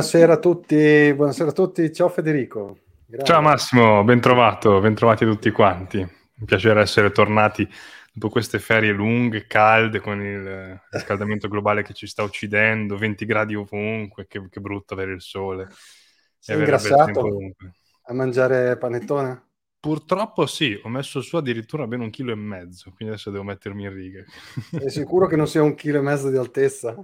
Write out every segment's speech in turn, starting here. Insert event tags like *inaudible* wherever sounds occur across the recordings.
Buonasera a tutti, buonasera a tutti. Ciao Federico. Grazie. Ciao Massimo, ben trovato, ben trovati tutti quanti. Un piacere essere tornati dopo queste ferie lunghe, calde, con il riscaldamento globale che ci sta uccidendo, 20 gradi ovunque, che, che brutto avere il sole. Sei ingrassato a mangiare panettone? Purtroppo sì, ho messo su addirittura ben un chilo e mezzo, quindi adesso devo mettermi in riga. Sei sicuro che non sia un chilo e mezzo di altezza?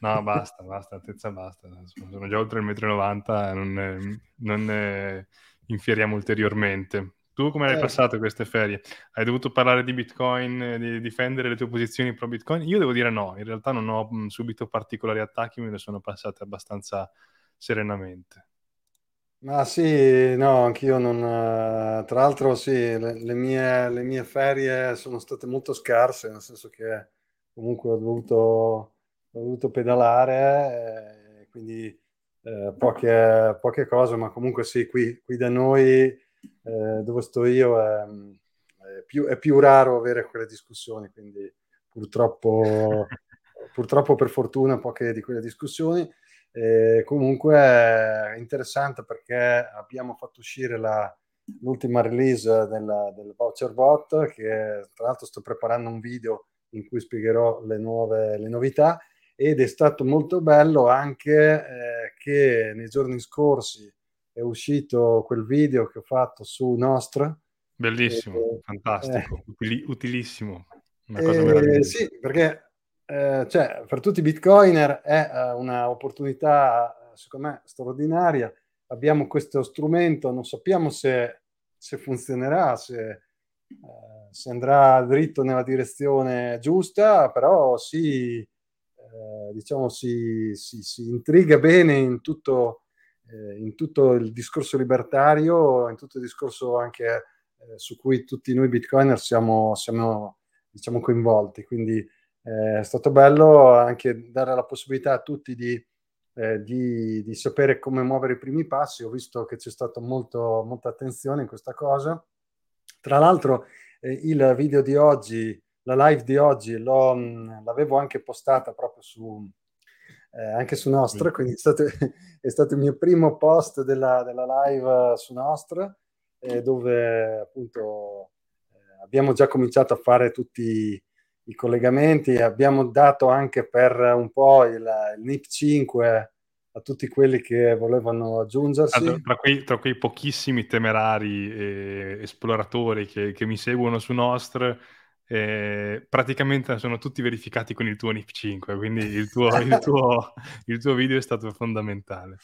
No, basta, basta, altezza basta. Sono già oltre il metro e 90, non, non ne infieriamo ulteriormente. Tu come hai eh. passato queste ferie? Hai dovuto parlare di Bitcoin, di difendere le tue posizioni pro Bitcoin? Io devo dire no, in realtà non ho subito particolari attacchi, me ne sono passate abbastanza serenamente. Ma sì, no, anch'io non... Eh, tra l'altro sì, le, le, mie, le mie ferie sono state molto scarse, nel senso che comunque ho dovuto, ho dovuto pedalare, eh, quindi eh, poche, poche, cose, ma comunque sì, qui, qui da noi, eh, dove sto io, è, è, più, è, più, raro avere quelle discussioni, quindi purtroppo, *laughs* purtroppo per fortuna poche di quelle discussioni. E comunque è interessante perché abbiamo fatto uscire la, l'ultima release della, del voucher bot che tra l'altro sto preparando un video in cui spiegherò le, nuove, le novità ed è stato molto bello anche eh, che nei giorni scorsi è uscito quel video che ho fatto su Nostra. Bellissimo, e, fantastico, eh, utilissimo. Una cosa eh, sì, perché eh, cioè, per tutti i bitcoiner è uh, un'opportunità, secondo me, straordinaria. Abbiamo questo strumento, non sappiamo se, se funzionerà, se, se, andrà dritto nella direzione giusta, però si, uh, diciamo, si, si, si, intriga bene in tutto, in tutto, il discorso libertario, in tutto il discorso anche su cui tutti noi bitcoiner siamo, siamo diciamo, coinvolti. Quindi eh, è stato bello anche dare la possibilità a tutti di, eh, di, di, sapere come muovere i primi passi. Ho visto che c'è stata molta attenzione in questa cosa. Tra l'altro, eh, il video di oggi, la live di oggi, mh, l'avevo anche postata proprio su, eh, anche su Nostra, quindi è stato, *laughs* è stato, il mio primo post della, della live su Nostra, eh, dove appunto eh, abbiamo già cominciato a fare tutti i collegamenti. Abbiamo dato anche per un po' il, il NIP 5 a tutti quelli che volevano aggiungersi. Allora, tra, quei, tra, quei, pochissimi temerari e esploratori che, che mi seguono su Nostr, eh, praticamente sono tutti verificati con il tuo NIP 5, quindi *laughs* il tuo, il tuo, il tuo video è stato fondamentale.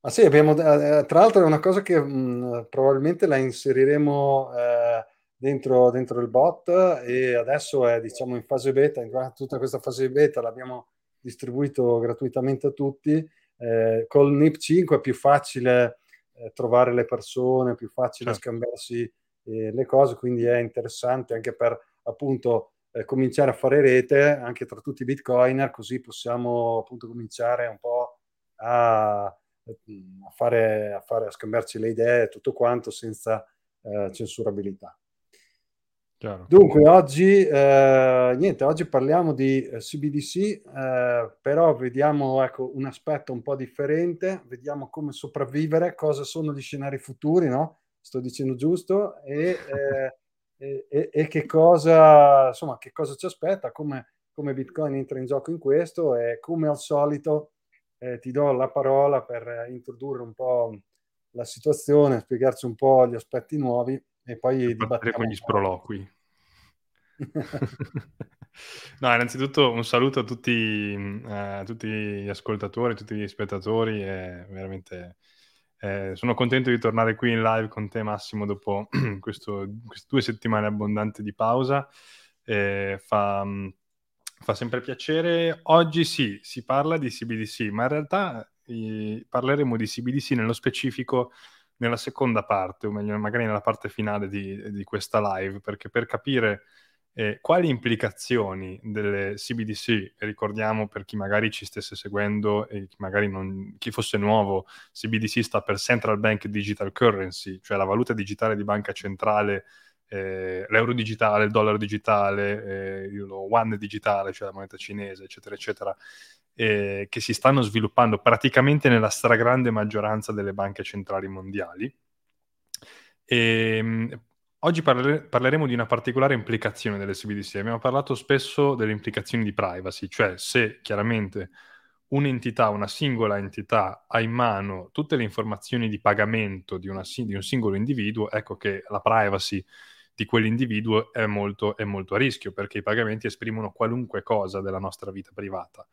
Ma sì, abbiamo, eh, tra l'altro è una cosa che mh, probabilmente la inseriremo eh, dentro, dentro il bot e adesso è diciamo in fase beta, in tutta questa fase beta l'abbiamo distribuito gratuitamente a tutti. Eh, col NIP 5 è più facile eh, trovare le persone, più facile certo. scambiarsi eh, le cose, quindi è interessante anche per appunto eh, cominciare a fare rete anche tra tutti i bitcoiner, così possiamo appunto cominciare un po' a, a, fare, a, fare, a scambiarci le idee, tutto quanto senza eh, censurabilità. Chiaro. Dunque, oggi, eh, niente, oggi parliamo di eh, CBDC, eh, però vediamo ecco, un aspetto un po' differente, vediamo come sopravvivere, cosa sono gli scenari futuri, no? Sto dicendo giusto, e, *laughs* eh, e, e che, cosa, insomma, che cosa ci aspetta, come, come, Bitcoin entra in gioco in questo e come al solito eh, ti do la parola per introdurre un po' la situazione, spiegarci un po' gli aspetti nuovi e poi dibattere con gli sproloqui. *laughs* no, innanzitutto un saluto a tutti, a tutti, gli ascoltatori, a tutti gli spettatori. È veramente, eh, sono contento di tornare qui in live con te, Massimo, dopo *clears throat* questo, queste due settimane abbondanti di pausa. Eh, fa, fa, sempre piacere. Oggi sì, si parla di CBDC, ma in realtà eh, parleremo di CBDC nello specifico nella seconda parte, o meglio, magari nella parte finale di, di questa live, perché per capire eh, quali implicazioni delle CBDC, ricordiamo per chi magari ci stesse seguendo e chi magari non, chi fosse nuovo, CBDC sta per Central Bank Digital Currency, cioè la valuta digitale di banca centrale eh, l'euro digitale, il dollaro digitale, eh, il one digitale, cioè la moneta cinese, eccetera, eccetera, eh, che si stanno sviluppando praticamente nella stragrande maggioranza delle banche centrali mondiali. E, ehm, oggi parle- parleremo di una particolare implicazione delle CBDC. Abbiamo parlato spesso delle implicazioni di privacy, cioè se chiaramente un'entità, una singola entità ha in mano tutte le informazioni di pagamento di, una, di un singolo individuo, ecco che la privacy di quell'individuo è molto, è molto, a rischio perché i pagamenti esprimono qualunque cosa della nostra vita privata.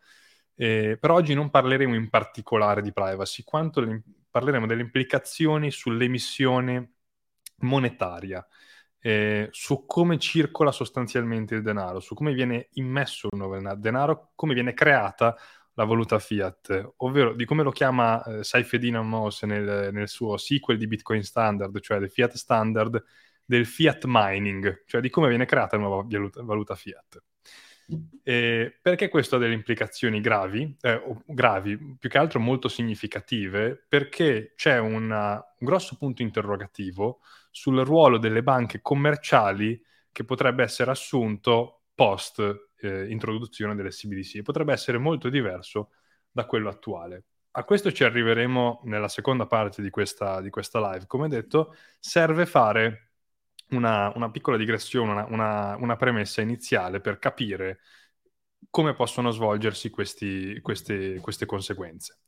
Eh, però oggi non parleremo in particolare di privacy, quanto le, parleremo delle implicazioni sull'emissione monetaria, eh, su come circola sostanzialmente il denaro, su come viene immesso il nuovo denaro, come viene creata la valuta fiat, ovvero di come lo chiama eh, Saifedin Amos nel, nel, suo sequel di Bitcoin Standard, cioè del fiat standard, del fiat mining, cioè di come viene creata la nuova valuta, fiat. E perché questo ha delle implicazioni gravi, eh, gravi, più che altro molto significative, perché c'è una, un grosso punto interrogativo sul ruolo delle banche commerciali che potrebbe essere assunto post eh, introduzione delle CBDC e potrebbe essere molto diverso da quello attuale. A questo ci arriveremo nella seconda parte di questa, di questa live. Come detto, serve fare una, una piccola digressione, una, una, una, premessa iniziale per capire come possono svolgersi questi, queste, queste conseguenze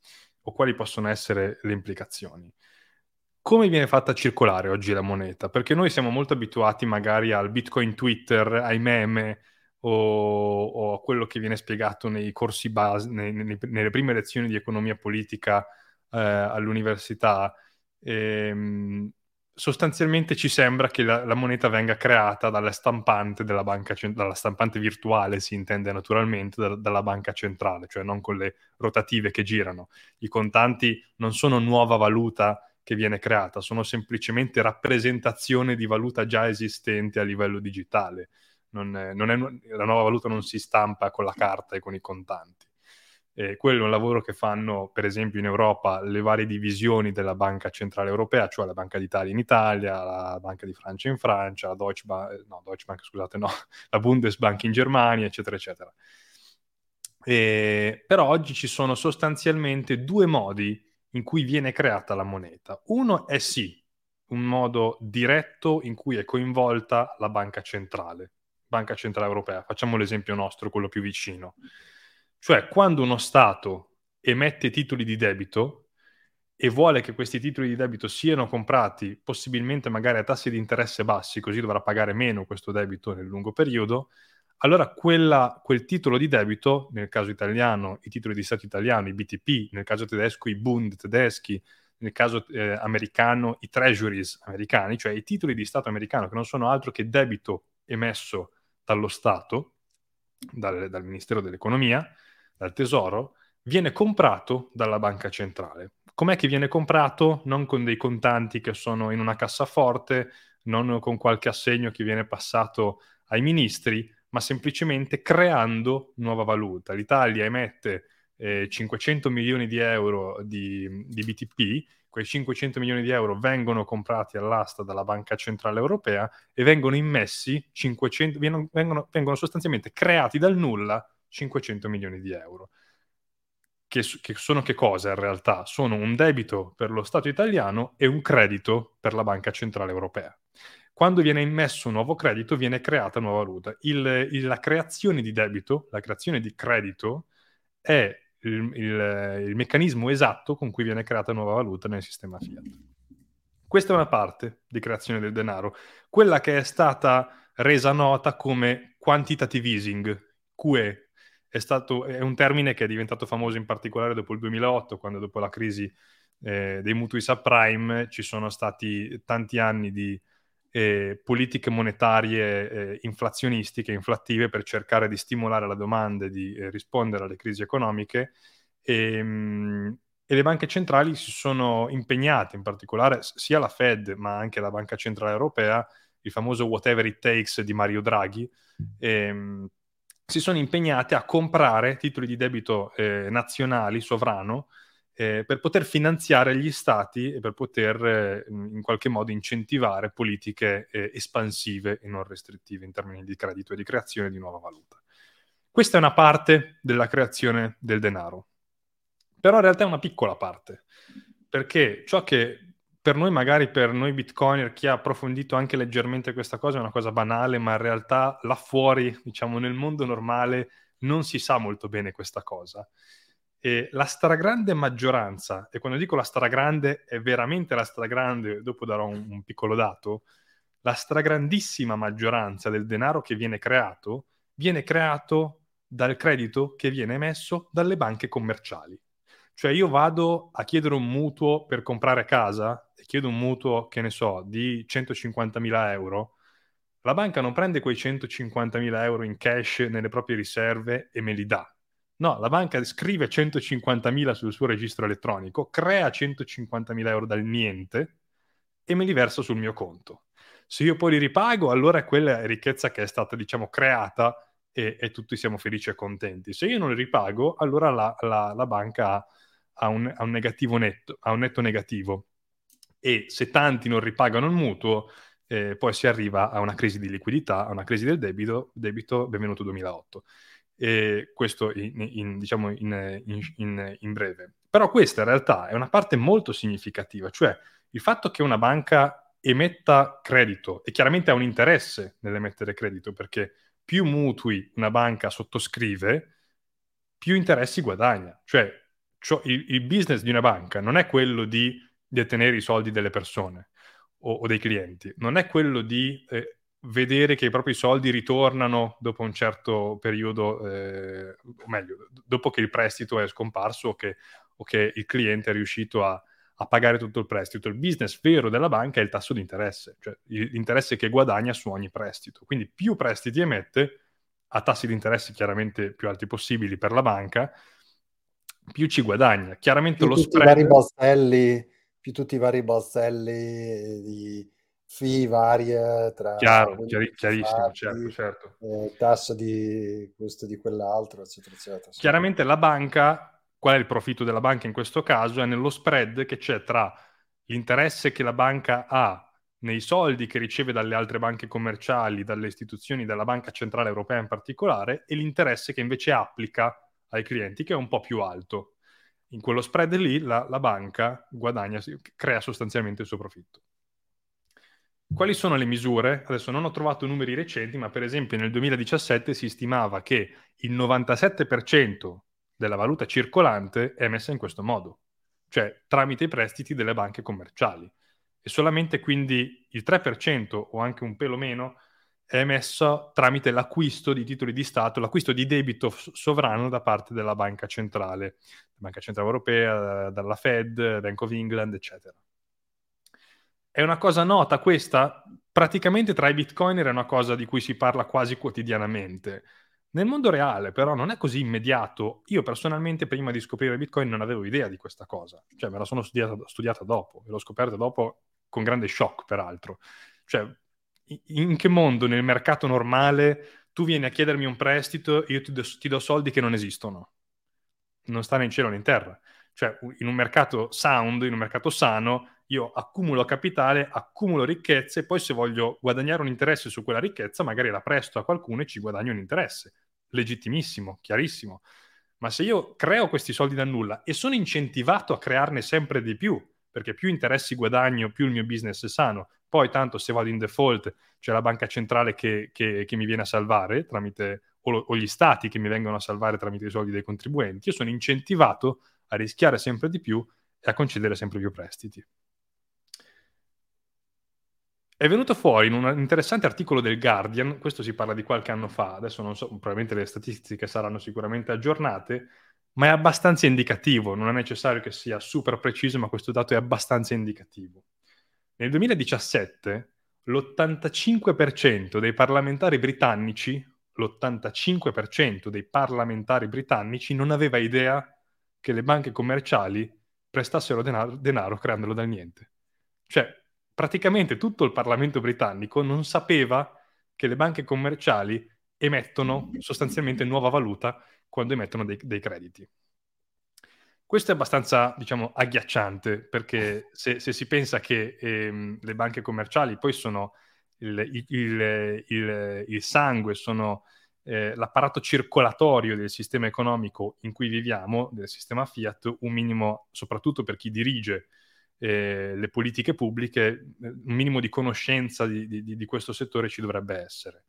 o quali possono essere le implicazioni come viene fatta circolare oggi la moneta? Perché noi siamo molto abituati magari al Bitcoin Twitter, ai meme o, o a quello che viene spiegato nei corsi base, nei, nei, nelle prime lezioni di economia politica eh, all'università. E, ehm, sostanzialmente ci sembra che la, la, moneta venga creata dalla stampante della banca, dalla stampante virtuale, si intende naturalmente, da, dalla banca centrale, cioè non con le rotative che girano. I contanti non sono nuova valuta che viene creata, sono semplicemente rappresentazione di valuta già esistente a livello digitale. Non è, non è, la nuova valuta non si stampa con la carta e con i contanti. E quello è un lavoro che fanno, per esempio, in Europa le varie divisioni della Banca Centrale Europea, cioè la Banca d'Italia in Italia, la Banca di Francia in Francia, la Deutsche Bank, eh, no, Deutsche Bank, scusate, no, *laughs* la Bundesbank in Germania, eccetera, eccetera. E, però oggi ci sono sostanzialmente due modi in cui viene creata la moneta. Uno è sì, un modo diretto in cui è coinvolta la banca centrale, banca centrale europea. Facciamo l'esempio nostro, quello più vicino. Cioè, quando uno Stato emette titoli di debito e vuole che questi titoli di debito siano comprati possibilmente magari a tassi di interesse bassi, così dovrà pagare meno questo debito nel lungo periodo, allora quella, quel titolo di debito, nel caso italiano i titoli di Stato italiano, i BTP, nel caso tedesco i Bund tedeschi, nel caso eh, americano i treasuries americani, cioè i titoli di Stato americano che non sono altro che debito emesso dallo Stato, dal, dal Ministero dell'Economia, dal Tesoro, viene comprato dalla banca centrale. Com'è che viene comprato? Non con dei contanti che sono in una cassaforte, non con qualche assegno che viene passato ai ministri, ma semplicemente creando nuova valuta. L'Italia emette eh, 500 milioni di euro di, di, BTP, quei 500 milioni di euro vengono comprati all'asta dalla Banca Centrale Europea e vengono immessi 500, vengono, vengono sostanzialmente creati dal nulla 500 milioni di euro. Che, che, sono che cosa in realtà? Sono un debito per lo Stato italiano e un credito per la Banca Centrale Europea quando viene immesso un nuovo credito viene creata nuova valuta. Il, il, la creazione di debito, la creazione di credito è il, il, meccanismo esatto con cui viene creata nuova valuta nel sistema fiat. Questa è una parte di creazione del denaro, quella che è stata resa nota come quantitative easing, QE. È, stato, è un termine che è diventato famoso in particolare dopo il 2008, quando dopo la crisi eh, dei mutui subprime ci sono stati tanti anni di eh, politiche monetarie eh, inflazionistiche, inflattive per cercare di stimolare la domanda e di eh, rispondere alle crisi economiche. E, ehm, mh, e, le banche centrali si sono impegnate, in particolare sia la Fed ma anche la Banca Centrale Europea, il famoso whatever it takes di Mario Draghi, ehm, si sono impegnate a comprare titoli di debito eh, nazionali, sovrano, eh, per poter finanziare gli stati e per poter eh, in qualche modo incentivare politiche eh, espansive e non restrittive in termini di credito e di creazione di nuova valuta. Questa è una parte della creazione del denaro, però in realtà è una piccola parte, perché ciò che per noi, magari per noi bitcoiner, chi ha approfondito anche leggermente questa cosa è una cosa banale, ma in realtà là fuori, diciamo nel mondo normale, non si sa molto bene questa cosa. E la stragrande maggioranza, e quando dico la stragrande è veramente la stragrande, dopo darò un, un piccolo dato, la stragrandissima maggioranza del denaro che viene creato viene creato dal credito che viene emesso dalle banche commerciali. Cioè io vado a chiedere un mutuo per comprare casa e chiedo un mutuo, che ne so, di 150.000 euro, la banca non prende quei 150.000 euro in cash nelle proprie riserve e me li dà. No, la banca scrive 150.000 sul suo registro elettronico, crea 150.000 euro dal niente e me li versa sul mio conto. Se io poi li ripago, allora è quella ricchezza che è stata, diciamo, creata e, e tutti siamo felici e contenti. Se io non li ripago, allora la, la, la banca ha a un, a un negativo netto, a un netto negativo. E se tanti non ripagano il mutuo, eh, poi si arriva a una crisi di liquidità, a una crisi del debito, debito benvenuto 2008. E questo in, in, diciamo in, in, breve. Però questa in realtà è una parte molto significativa, cioè il fatto che una banca emetta credito e chiaramente ha un interesse nell'emettere credito perché più mutui una banca sottoscrive, più interessi guadagna. Cioè cioè, il, il, business di una banca non è quello di detenere i soldi delle persone o, o dei clienti, non è quello di eh, vedere che i propri soldi ritornano dopo un certo periodo, eh, o meglio, dopo che il prestito è scomparso o che, o che il cliente è riuscito a, a, pagare tutto il prestito. Il business vero della banca è il tasso di interesse, cioè l'interesse che guadagna su ogni prestito. Quindi più prestiti emette, a tassi di interesse chiaramente più alti possibili per la banca, più ci guadagna. Chiaramente più lo tutti spread... I vari balzelli, più tutti i vari balzelli di fee varie tra... Chiaro, chiari, chiarissimo, certo, certo. Eh, tasso di questo di quell'altro, eccetera, eccetera. Chiaramente la banca, qual è il profitto della banca in questo caso? È nello spread che c'è tra l'interesse che la banca ha nei soldi che riceve dalle altre banche commerciali, dalle istituzioni dalla Banca Centrale Europea in particolare, e l'interesse che invece applica ai clienti che è un po' più alto. In quello spread lì la, la banca guadagna, crea sostanzialmente il suo profitto. Quali sono le misure? Adesso non ho trovato numeri recenti, ma per esempio nel 2017 si stimava che il 97% della valuta circolante è messa in questo modo, cioè tramite i prestiti delle banche commerciali. E solamente quindi il 3% o anche un pelo meno è emesso tramite l'acquisto di titoli di Stato, l'acquisto di debito sovrano da parte della Banca Centrale, Banca Centrale Europea, dalla Fed, Bank of England, eccetera. È una cosa nota questa? Praticamente tra i bitcoiner è una cosa di cui si parla quasi quotidianamente. Nel mondo reale, però, non è così immediato. Io personalmente, prima di scoprire Bitcoin, non avevo idea di questa cosa. Cioè, me la sono studiata, studiata dopo e l'ho scoperta dopo con grande shock, peraltro. Cioè, in che mondo nel mercato normale tu vieni a chiedermi un prestito e io ti do, ti do soldi che non esistono? Non sta né in cielo né in terra. Cioè, in un mercato sound, in un mercato sano, io accumulo capitale, accumulo ricchezze e poi se voglio guadagnare un interesse su quella ricchezza, magari la presto a qualcuno e ci guadagno un interesse. Legittimissimo, chiarissimo. Ma se io creo questi soldi da nulla e sono incentivato a crearne sempre di più, perché più interessi guadagno, più il mio business è sano, poi tanto se vado in default c'è la banca centrale che, che, che mi viene a salvare tramite, o, o, gli stati che mi vengono a salvare tramite i soldi dei contribuenti. Io sono incentivato a rischiare sempre di più e a concedere sempre più prestiti. È venuto fuori in un interessante articolo del Guardian, questo si parla di qualche anno fa, adesso non so, probabilmente le statistiche saranno sicuramente aggiornate, ma è abbastanza indicativo, non è necessario che sia super preciso, ma questo dato è abbastanza indicativo. Nel 2017 l'85% dei parlamentari britannici, l'85% dei parlamentari britannici non aveva idea che le banche commerciali prestassero denaro, denaro creandolo dal niente. Cioè, praticamente tutto il Parlamento britannico non sapeva che le banche commerciali emettono sostanzialmente nuova valuta quando emettono dei, dei crediti. questo è abbastanza, diciamo, agghiacciante, perché se, se si pensa che ehm, le banche commerciali poi sono il, il, il, il sangue, sono eh, l'apparato circolatorio del sistema economico in cui viviamo, del sistema Fiat, un minimo, soprattutto per chi dirige eh, le politiche pubbliche, un minimo di conoscenza di, di, di questo settore ci dovrebbe essere.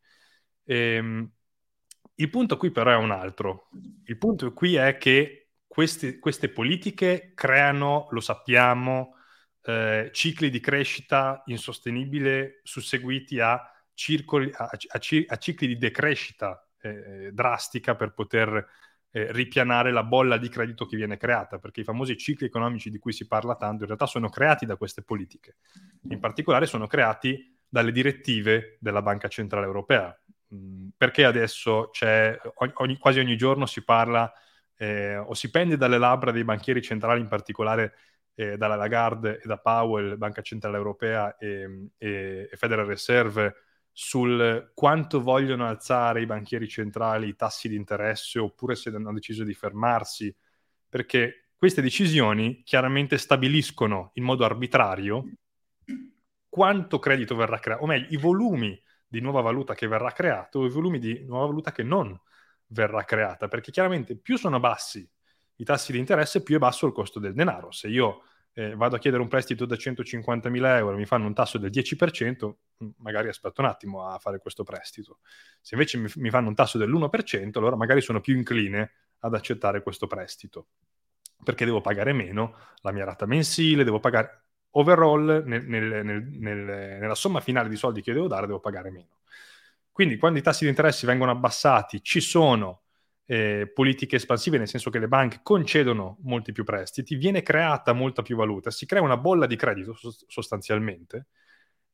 Ehm, il punto qui però è un altro. Il punto qui è che queste, queste politiche creano, lo sappiamo, eh, cicli di crescita insostenibile susseguiti a, circoli, a, a, a cicli di decrescita eh, drastica per poter eh, ripianare la bolla di credito che viene creata, perché i famosi cicli economici di cui si parla tanto in realtà sono creati da queste politiche. In particolare sono creati dalle direttive della Banca Centrale Europea. Mm, perché adesso c'è, ogni, quasi ogni giorno si parla eh, o si pende dalle labbra dei banchieri centrali, in particolare eh, dalla Lagarde e da Powell, Banca Centrale Europea e, e, e Federal Reserve, sul quanto vogliono alzare i banchieri centrali i tassi di interesse oppure se hanno deciso di fermarsi, perché queste decisioni chiaramente stabiliscono in modo arbitrario quanto credito verrà creato, o meglio, i volumi di nuova valuta che verrà creato o i volumi di nuova valuta che non verrà creata, perché chiaramente più sono bassi i tassi di interesse, più è basso il costo del denaro. Se io eh, vado a chiedere un prestito da 150.000 euro, mi fanno un tasso del 10%, mm, magari aspetto un attimo a fare questo prestito. Se invece mi, mi fanno un tasso dell'1%, allora magari sono più incline ad accettare questo prestito, perché devo pagare meno la mia rata mensile, devo pagare overall nel, nel, nel, nella somma finale di soldi che devo dare, devo pagare meno. Quindi quando i tassi di interesse vengono abbassati, ci sono eh, politiche espansive, nel senso che le banche concedono molti più prestiti, viene creata molta più valuta, si crea una bolla di credito sostanzialmente.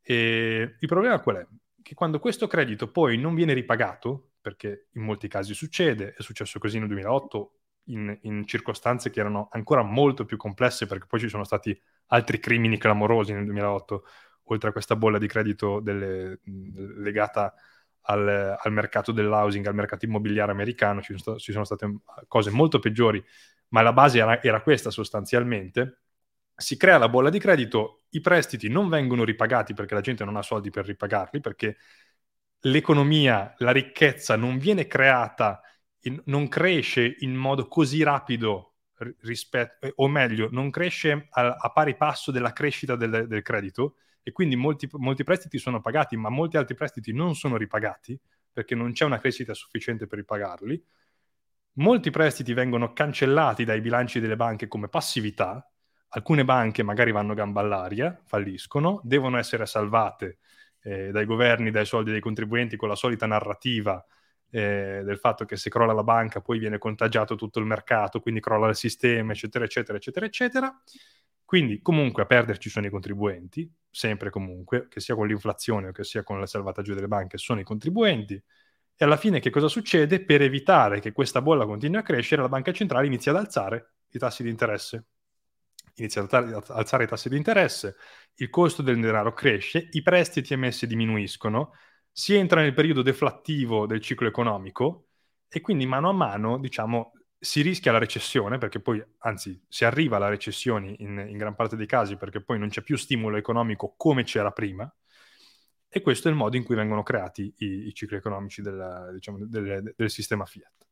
E il problema qual è? Che quando questo credito poi non viene ripagato, perché in molti casi succede, è successo così nel 2008, in, in, circostanze che erano ancora molto più complesse, perché poi ci sono stati altri crimini clamorosi nel 2008, oltre a questa bolla di credito delle, legata al, al, mercato dell'housing, al mercato immobiliare americano, ci sono, ci sono, state cose molto peggiori, ma la base era, era questa sostanzialmente. Si crea la bolla di credito, i prestiti non vengono ripagati perché la gente non ha soldi per ripagarli, perché l'economia, la ricchezza non viene creata, in, non cresce in modo così rapido rispetto, o meglio, non cresce a, a pari passo della crescita del, del credito, e quindi molti, molti prestiti sono pagati, ma molti altri prestiti non sono ripagati perché non c'è una crescita sufficiente per ripagarli. Molti prestiti vengono cancellati dai bilanci delle banche come passività, alcune banche magari vanno gamba all'aria, falliscono, devono essere salvate eh, dai governi, dai soldi dei contribuenti con la solita narrativa eh, del fatto che se crolla la banca poi viene contagiato tutto il mercato, quindi crolla il sistema, eccetera, eccetera, eccetera, eccetera. Quindi comunque a perderci sono i contribuenti, sempre comunque, che sia con l'inflazione o che sia con la salvataggio delle banche, sono i contribuenti. E alla fine che cosa succede? Per evitare che questa bolla continui a crescere, la banca centrale inizia ad alzare i tassi di interesse. Inizia ad alzare i tassi di interesse, il costo del denaro cresce, i prestiti emessi diminuiscono, si entra nel periodo deflattivo del ciclo economico e quindi mano a mano, diciamo, si rischia la recessione, perché poi, anzi, si arriva alla recessione in, in, gran parte dei casi, perché poi non c'è più stimolo economico come c'era prima, e questo è il modo in cui vengono creati i, i cicli economici del, diciamo, del, del sistema Fiat.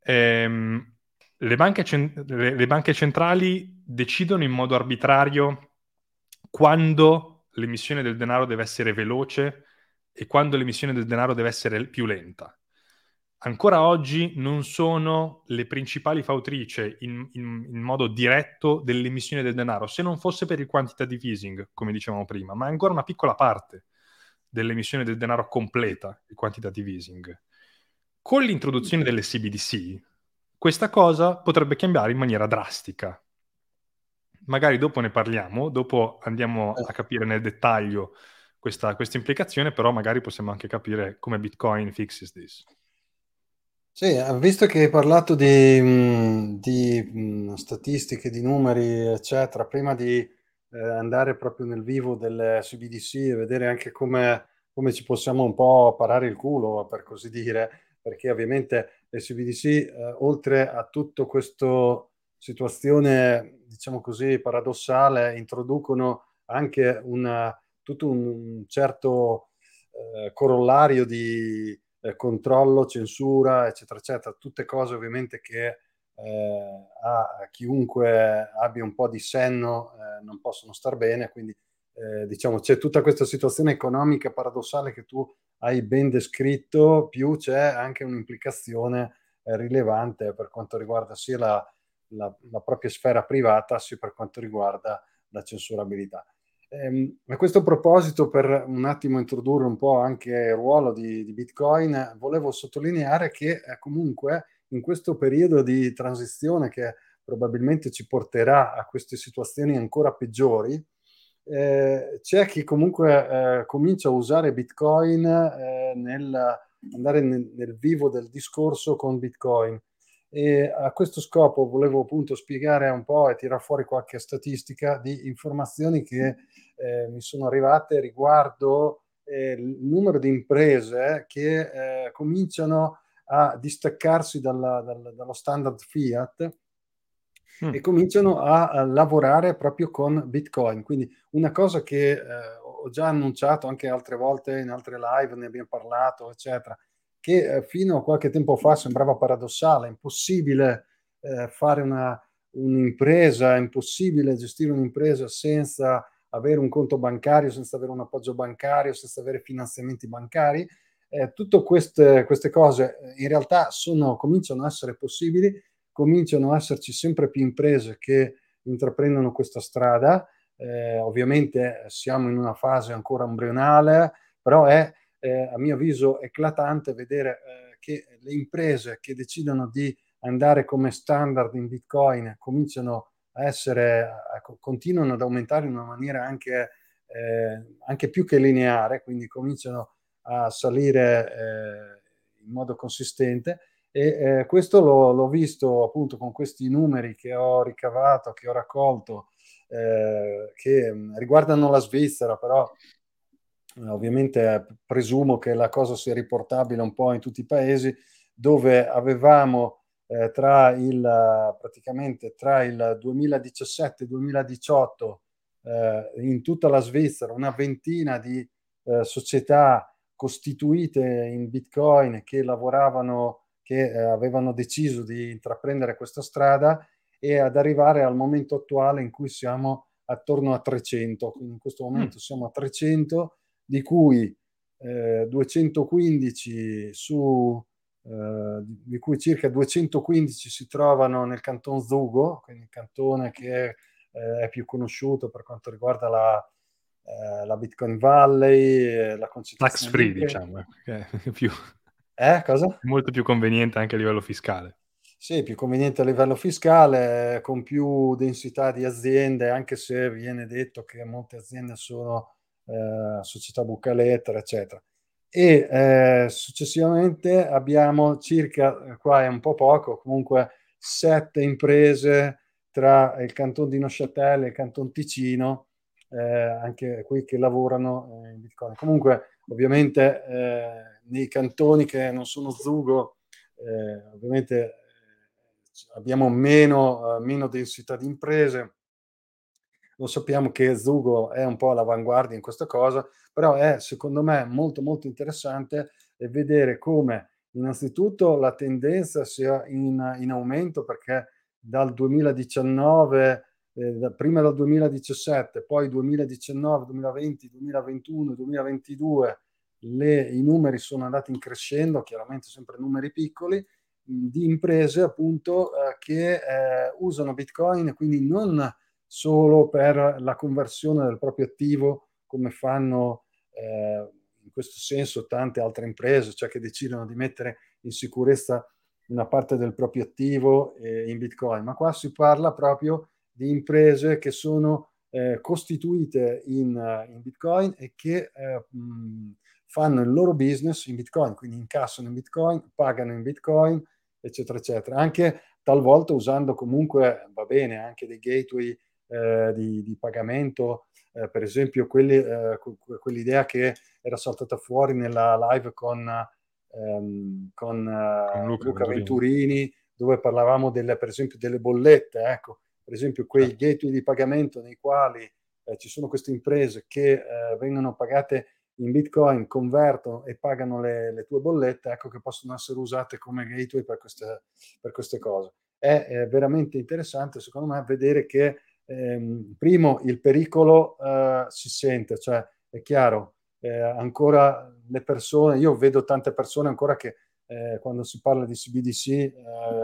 Ehm, le, banche cent- le, le banche centrali decidono in modo arbitrario quando l'emissione del denaro deve essere veloce e quando l'emissione del denaro deve essere più lenta ancora oggi non sono le principali fautrici in, in, in, modo diretto dell'emissione del denaro, se non fosse per il quantitative easing, come dicevamo prima, ma è ancora una piccola parte dell'emissione del denaro completa, il quantitative easing. Con l'introduzione delle CBDC, questa cosa potrebbe cambiare in maniera drastica. Magari dopo ne parliamo, dopo andiamo a capire nel dettaglio questa, questa implicazione, però magari possiamo anche capire come Bitcoin fixes this. Sì, visto che hai parlato di, mh, di, mh, statistiche, di numeri, eccetera, prima di eh, andare proprio nel vivo delle CBDC e vedere anche come, come ci possiamo un po' parare il culo, per così dire, perché ovviamente le CBDC, eh, oltre a tutto questo situazione, diciamo così, paradossale, introducono anche una, tutto un certo eh, corollario di eh, controllo, censura, eccetera, eccetera, tutte cose ovviamente che eh, a chiunque abbia un po' di senno eh, non possono star bene, quindi eh, diciamo c'è tutta questa situazione economica paradossale che tu hai ben descritto, più c'è anche un'implicazione eh, rilevante per quanto riguarda sia la, la, la, propria sfera privata, sia per quanto riguarda la censurabilità. Ehm, a questo proposito, per un attimo introdurre un po' anche il ruolo di, di Bitcoin, volevo sottolineare che eh, comunque in questo periodo di transizione che probabilmente ci porterà a queste situazioni ancora peggiori, eh, c'è chi comunque eh, comincia a usare Bitcoin eh, nel andare nel, nel, vivo del discorso con Bitcoin. E a questo scopo volevo appunto spiegare un po' e tirare fuori qualche statistica di informazioni che eh, mi sono arrivate riguardo eh, il numero di imprese che eh, cominciano a distaccarsi dalla, dalla, dallo standard fiat mm. e cominciano a, a, lavorare proprio con Bitcoin. Quindi una cosa che eh, ho già annunciato anche altre volte in altre live, ne abbiamo parlato, eccetera, che eh, fino a qualche tempo fa sembrava paradossale, impossibile eh, fare una, un'impresa, impossibile gestire un'impresa senza avere un conto bancario, senza avere un appoggio bancario, senza avere finanziamenti bancari. Eh, tutte queste, queste, cose eh, in realtà sono, cominciano a essere possibili, cominciano a esserci sempre più imprese che intraprendono questa strada. Eh, ovviamente siamo in una fase ancora embrionale, però è eh, a mio avviso eclatante vedere eh, che le imprese che decidono di andare come standard in Bitcoin cominciano a essere, a, continuano ad aumentare in una maniera anche, eh, anche più che lineare, quindi cominciano a salire eh, in modo consistente. E eh, questo l'ho, l'ho, visto appunto con questi numeri che ho ricavato, che ho raccolto, eh, che riguardano la Svizzera, però ovviamente presumo che la cosa sia riportabile un po' in tutti i paesi, dove avevamo eh, tra il, praticamente tra il 2017 e il 2018 eh, in tutta la Svizzera una ventina di eh, società costituite in Bitcoin che lavoravano, che eh, avevano deciso di intraprendere questa strada e ad arrivare al momento attuale in cui siamo attorno a 300. Quindi in questo momento mm. siamo a 300 di cui eh, 215 su eh, di cui circa 215 si trovano nel canton Zugo, quindi il cantone che eh, è più conosciuto per quanto riguarda la, eh, la Bitcoin Valley, la Tax free, diciamo, è più... Eh, cosa? Molto più conveniente anche a livello fiscale. Sì, più conveniente a livello fiscale, con più densità di aziende, anche se viene detto che molte aziende sono eh, società buca lettera, eccetera. E eh, successivamente abbiamo circa, eh, qua è un po' poco, comunque sette imprese tra il canton di Neuchâtel e il canton Ticino, eh, anche qui che lavorano eh, in Bitcoin. Comunque, ovviamente, eh, nei cantoni che non sono Zugo, eh, ovviamente abbiamo meno, meno densità di imprese, lo sappiamo che Zugo è un po' all'avanguardia in questa cosa, però è secondo me molto molto interessante vedere come innanzitutto la tendenza sia in, in aumento perché dal 2019, eh, da, prima dal 2017, poi 2019, 2020, 2021, 2022, le, i numeri sono andati in crescendo, chiaramente sempre numeri piccoli, di imprese appunto eh, che eh, usano Bitcoin, quindi non solo per la conversione del proprio attivo, come fanno eh, in questo senso tante altre imprese, cioè che decidono di mettere in sicurezza una parte del proprio attivo eh, in Bitcoin, ma qua si parla proprio di imprese che sono eh, costituite in, in, Bitcoin e che eh, mh, fanno il loro business in Bitcoin, quindi incassano in Bitcoin, pagano in Bitcoin, eccetera, eccetera. Anche talvolta usando comunque, va bene, anche dei gateway eh, di, di, pagamento, eh, per esempio quelli, eh, quell'idea che era saltata fuori nella live con, ehm, con, con Luca, Luca, Venturini, dove parlavamo delle, per esempio delle bollette, ecco, per esempio quei certo. gateway di pagamento nei quali eh, ci sono queste imprese che eh, vengono pagate in Bitcoin, convertono e pagano le, le, tue bollette, ecco che possono essere usate come gateway per queste, per queste cose. È, è, veramente interessante, secondo me, vedere che, ehm, primo, il pericolo eh, si sente, cioè è chiaro, eh, ancora le persone, io vedo tante persone ancora che eh, quando si parla di CBDC eh,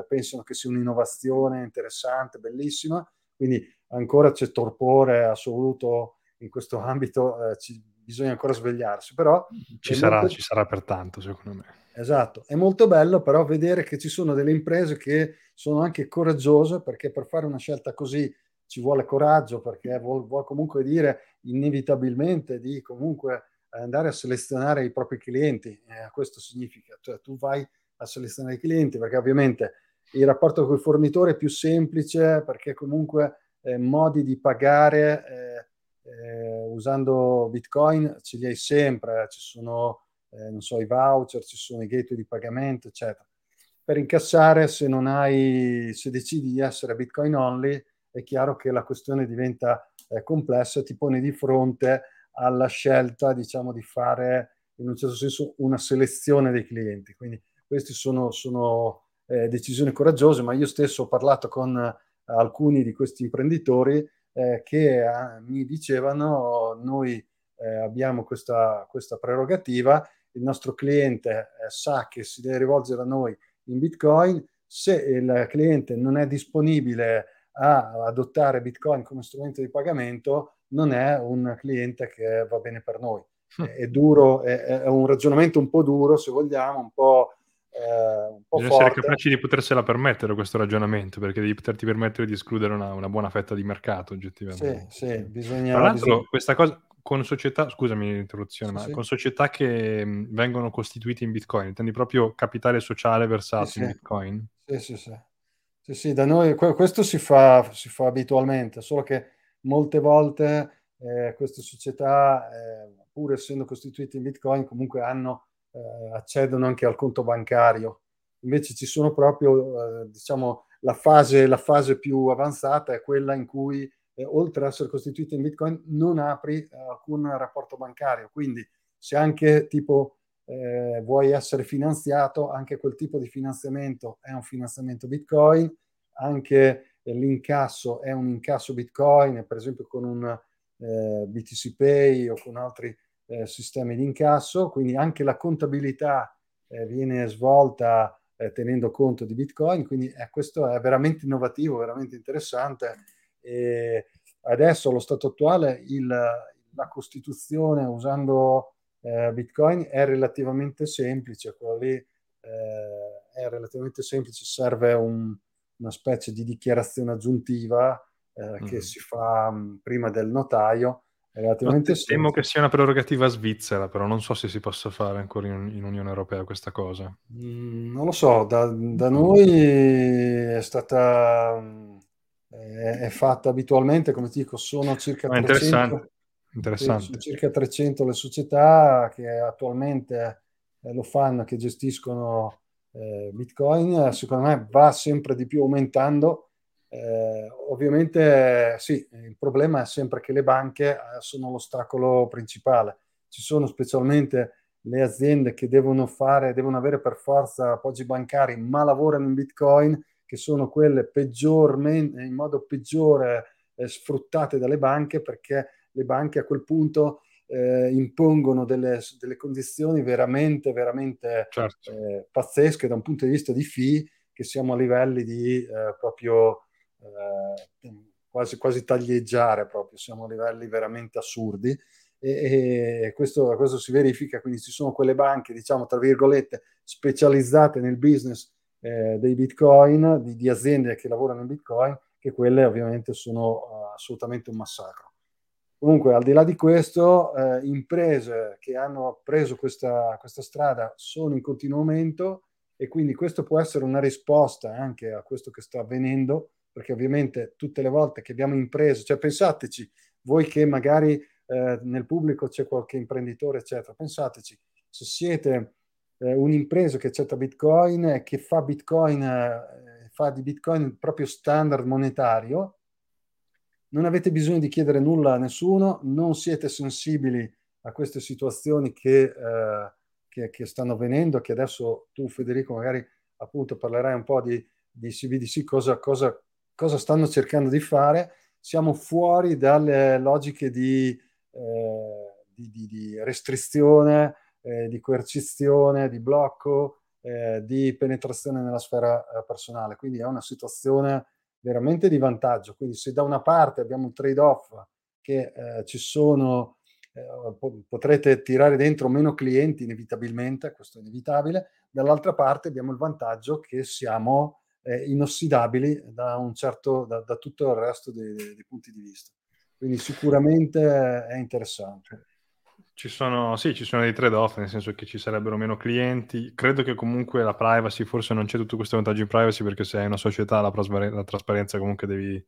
pensano che sia un'innovazione interessante, bellissima, quindi ancora c'è torpore assoluto in questo ambito, eh, ci, bisogna ancora svegliarsi, però... Ci sarà, molto... ci sarà per tanto, secondo me. Esatto, è molto bello però vedere che ci sono delle imprese che sono anche coraggiose perché per fare una scelta così ci vuole coraggio perché vuol, vuol comunque dire inevitabilmente di comunque andare a selezionare i propri clienti. Eh, questo significa, cioè tu vai a selezionare i clienti perché ovviamente il rapporto con il fornitore è più semplice perché comunque eh, modi di pagare eh, eh usando Bitcoin ce li hai sempre, ci sono eh, non so, i voucher, ci sono i gateway di pagamento, eccetera. Per incassare, se non hai, se decidi di essere Bitcoin only, è chiaro che la questione diventa eh, complessa e ti pone di fronte alla scelta, diciamo, di fare in un certo senso una selezione dei clienti. Quindi queste sono, sono eh, decisioni coraggiose, ma io stesso ho parlato con eh, alcuni di questi imprenditori eh, che eh, mi dicevano noi eh, abbiamo questa, questa, prerogativa, il nostro cliente sa che si deve rivolgere a noi in Bitcoin, se il cliente non è disponibile a adottare Bitcoin come strumento di pagamento, non è un cliente che va bene per noi. Hm. È, duro, è, è un ragionamento un po' duro, se vogliamo, un po'... Eh, un po Bisogna essere capaci di potersela permettere questo ragionamento, perché devi poterti permettere di escludere una, una buona fetta di mercato, oggettivamente. Sì, sì, bisogna... Tra l'altro, bisogna... questa cosa, con società, scusami l'interruzione, sì, ma sì. con società che mh, vengono costituite in Bitcoin, intendi proprio capitale sociale versato sì, in Bitcoin? Sì, sì, sì. Sì, sì, da noi questo si fa, si fa abitualmente, solo che molte volte eh, queste società, eh, pur essendo costituite in Bitcoin, comunque hanno, eh, accedono anche al conto bancario. Invece ci sono proprio, eh, diciamo, la fase, la fase più avanzata è quella in cui, eh, oltre ad essere costituite in Bitcoin, non apri eh, alcun rapporto bancario. Quindi se anche tipo vuoi essere finanziato, anche quel tipo di finanziamento è un finanziamento Bitcoin, anche l'incasso è un incasso Bitcoin, per esempio con un eh, BTC Pay o con altri eh, sistemi di incasso, quindi anche la contabilità eh, viene svolta eh, tenendo conto di Bitcoin, quindi eh, questo è veramente innovativo, veramente interessante. E adesso allo stato attuale il, la costituzione usando eh, Bitcoin è relativamente semplice, quello lì è relativamente semplice, serve un, una specie di dichiarazione aggiuntiva eh, mm. che si fa mh, mm, prima del notaio. Relativamente temo che sia una prerogativa svizzera, però non so se si possa fare ancora in, in Unione Europea questa cosa. Mm, non lo so, da, da noi è stata è, è, fatta abitualmente, come ti dico, sono circa ah, 300, interessante. Sono circa 300 le società che attualmente eh, lo fanno, che gestiscono eh, Bitcoin secondo me va sempre di più aumentando. Eh, ovviamente sì, il problema è sempre che le banche eh, sono l'ostacolo principale. Ci sono specialmente le aziende che devono fare, devono avere per forza appoggi bancari, ma lavorano in Bitcoin, che sono quelle peggiormente, in modo peggiore eh, sfruttate dalle banche, perché le banche a quel punto eh, impongono delle, delle, condizioni veramente, veramente certo. eh, pazzesche da un punto di vista di fee, che siamo a livelli di eh, proprio eh, quasi, quasi taglieggiare, proprio, siamo a livelli veramente assurdi. E, e questo, questo, si verifica, quindi ci sono quelle banche, diciamo, tra virgolette, specializzate nel business eh, dei bitcoin, di, di, aziende che lavorano in bitcoin, che quelle ovviamente sono uh, assolutamente un massacro. Comunque, al di là di questo, eh, imprese che hanno preso questa, questa strada sono in continuo aumento e quindi questo può essere una risposta anche a questo che sta avvenendo, perché ovviamente tutte le volte che abbiamo imprese, cioè pensateci, voi che magari eh, nel pubblico c'è qualche imprenditore, eccetera, pensateci, se siete eh, un'impresa che accetta Bitcoin e che fa Bitcoin, eh, fa di Bitcoin il proprio standard monetario, non avete bisogno di chiedere nulla a nessuno, non siete sensibili a queste situazioni che, eh, che, che stanno avvenendo, che adesso tu Federico magari appunto parlerai un po' di, di CBDC, cosa, cosa, cosa stanno cercando di fare. Siamo fuori dalle logiche di, eh, di, di, restrizione, eh, di coercizione, di blocco, eh, di penetrazione nella sfera eh, personale. Quindi è una situazione veramente di vantaggio. Quindi se da una parte abbiamo un trade-off che eh, ci sono, eh, po- potrete tirare dentro meno clienti inevitabilmente, questo è inevitabile, dall'altra parte abbiamo il vantaggio che siamo eh, inossidabili da, un certo, da, da, tutto il resto dei, dei punti di vista. Quindi sicuramente è interessante. Ci sono, sì, ci sono dei trade-off, nel senso che ci sarebbero meno clienti. Credo che comunque la privacy, forse non c'è tutto questo vantaggio in privacy perché se hai una società la, trasparen- la trasparenza comunque devi,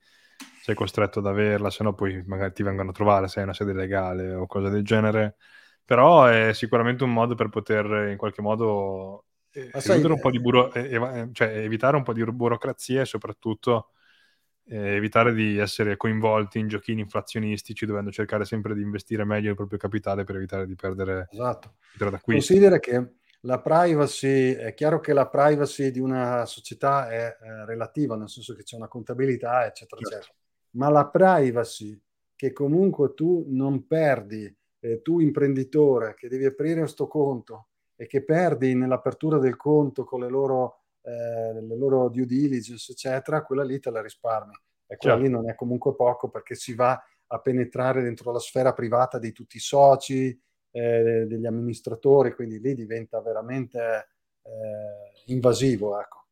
sei costretto ad averla, se no poi magari ti vengono a trovare se hai una sede legale o cose del genere. Però è sicuramente un modo per poter in qualche modo eh, sai, un po' di buro- eh, cioè, evitare un po' di burocrazia e soprattutto eh, evitare di essere coinvolti in giochini inflazionistici dovendo cercare sempre di investire meglio il proprio capitale per evitare di perdere esatto. Considera che la privacy, è chiaro che la privacy di una società è eh, relativa, nel senso che c'è una contabilità, eccetera, certo. eccetera. Ma la privacy che comunque tu non perdi, eh, tu imprenditore che devi aprire questo conto e che perdi nell'apertura del conto con le loro eh, le loro due diligence, eccetera, quella lì te la risparmi. E quella certo. lì non è comunque poco perché si va a penetrare dentro la sfera privata di tutti i soci, eh, degli amministratori, quindi lì diventa veramente eh, invasivo. Ecco.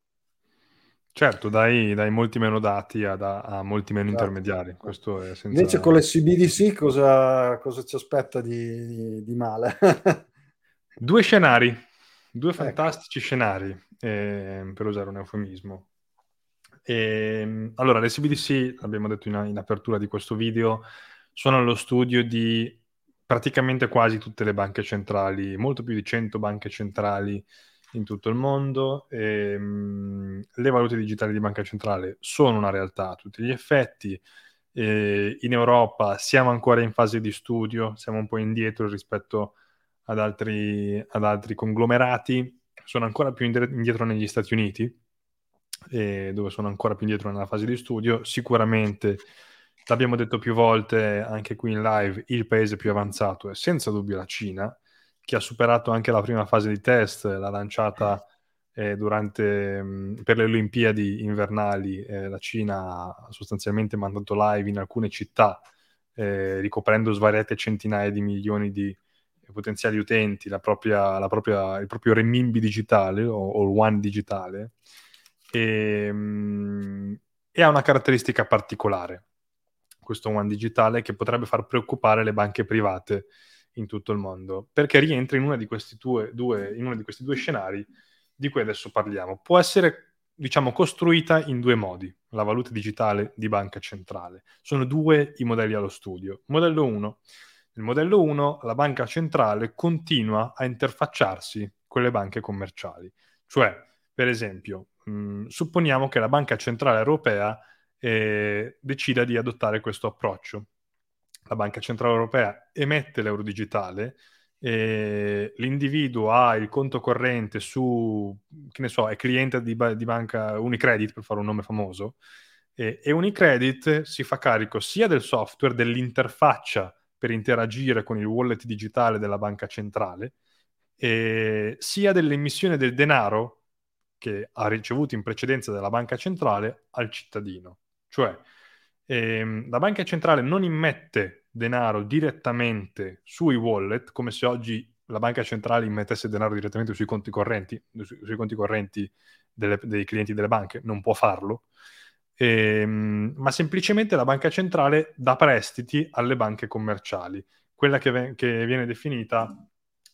Certo, dai, dai, molti meno dati a, a molti meno certo. intermediari. Senza... Invece con le CBDC cosa, cosa ci aspetta di, di, di male? *laughs* Due scenari, due ecco. fantastici ecco. scenari eh, per usare un eufemismo. E, ehm, allora, le CBDC, abbiamo detto in, in apertura di questo video, sono allo studio di praticamente quasi tutte le banche centrali, molto più di 100 banche centrali in tutto il mondo. E, um, le valute digitali di banca centrale sono una realtà a tutti gli effetti. E in Europa siamo ancora in fase di studio, siamo un po' indietro rispetto ad altri, ad altri conglomerati sono ancora più indietro negli Stati Uniti, eh, dove sono ancora più indietro nella fase di studio. Sicuramente, l'abbiamo detto più volte anche qui in live, il paese più avanzato è senza dubbio la Cina, che ha superato anche la prima fase di test, l'ha lanciata eh, durante, per le Olimpiadi invernali. Eh, la Cina ha sostanzialmente mandato live in alcune città, eh, ricoprendo svariate centinaia di milioni di potenziali utenti la propria, la propria, il proprio renminbi digitale o, o il one digitale e, um, e, ha una caratteristica particolare questo one digitale che potrebbe far preoccupare le banche private in tutto il mondo perché rientra in, una di questi due, due, in uno di questi due scenari di cui adesso parliamo. Può essere diciamo costruita in due modi la valuta digitale di banca centrale. Sono due i modelli allo studio. Modello 1 nel modello 1 la banca centrale continua a interfacciarsi con le banche commerciali. Cioè, per esempio, mh, mm, supponiamo che la Banca Centrale Europea eh, decida di adottare questo approccio. La Banca Centrale Europea emette l'euro digitale, l'individuo ha il conto corrente su, che ne so, è cliente di, di banca Unicredit, per fare un nome famoso, eh, e Unicredit si fa carico sia del software, dell'interfaccia per interagire con il wallet digitale della banca centrale, e sia dell'emissione del denaro che ha ricevuto in precedenza dalla banca centrale al cittadino. Cioè, ehm, la banca centrale non immette denaro direttamente sui wallet, come se oggi la banca centrale immettesse denaro direttamente sui conti correnti, sui conti correnti delle, dei clienti delle banche, non può farlo ehm, ma semplicemente la banca centrale dà prestiti alle banche commerciali, quella che, ve- che viene definita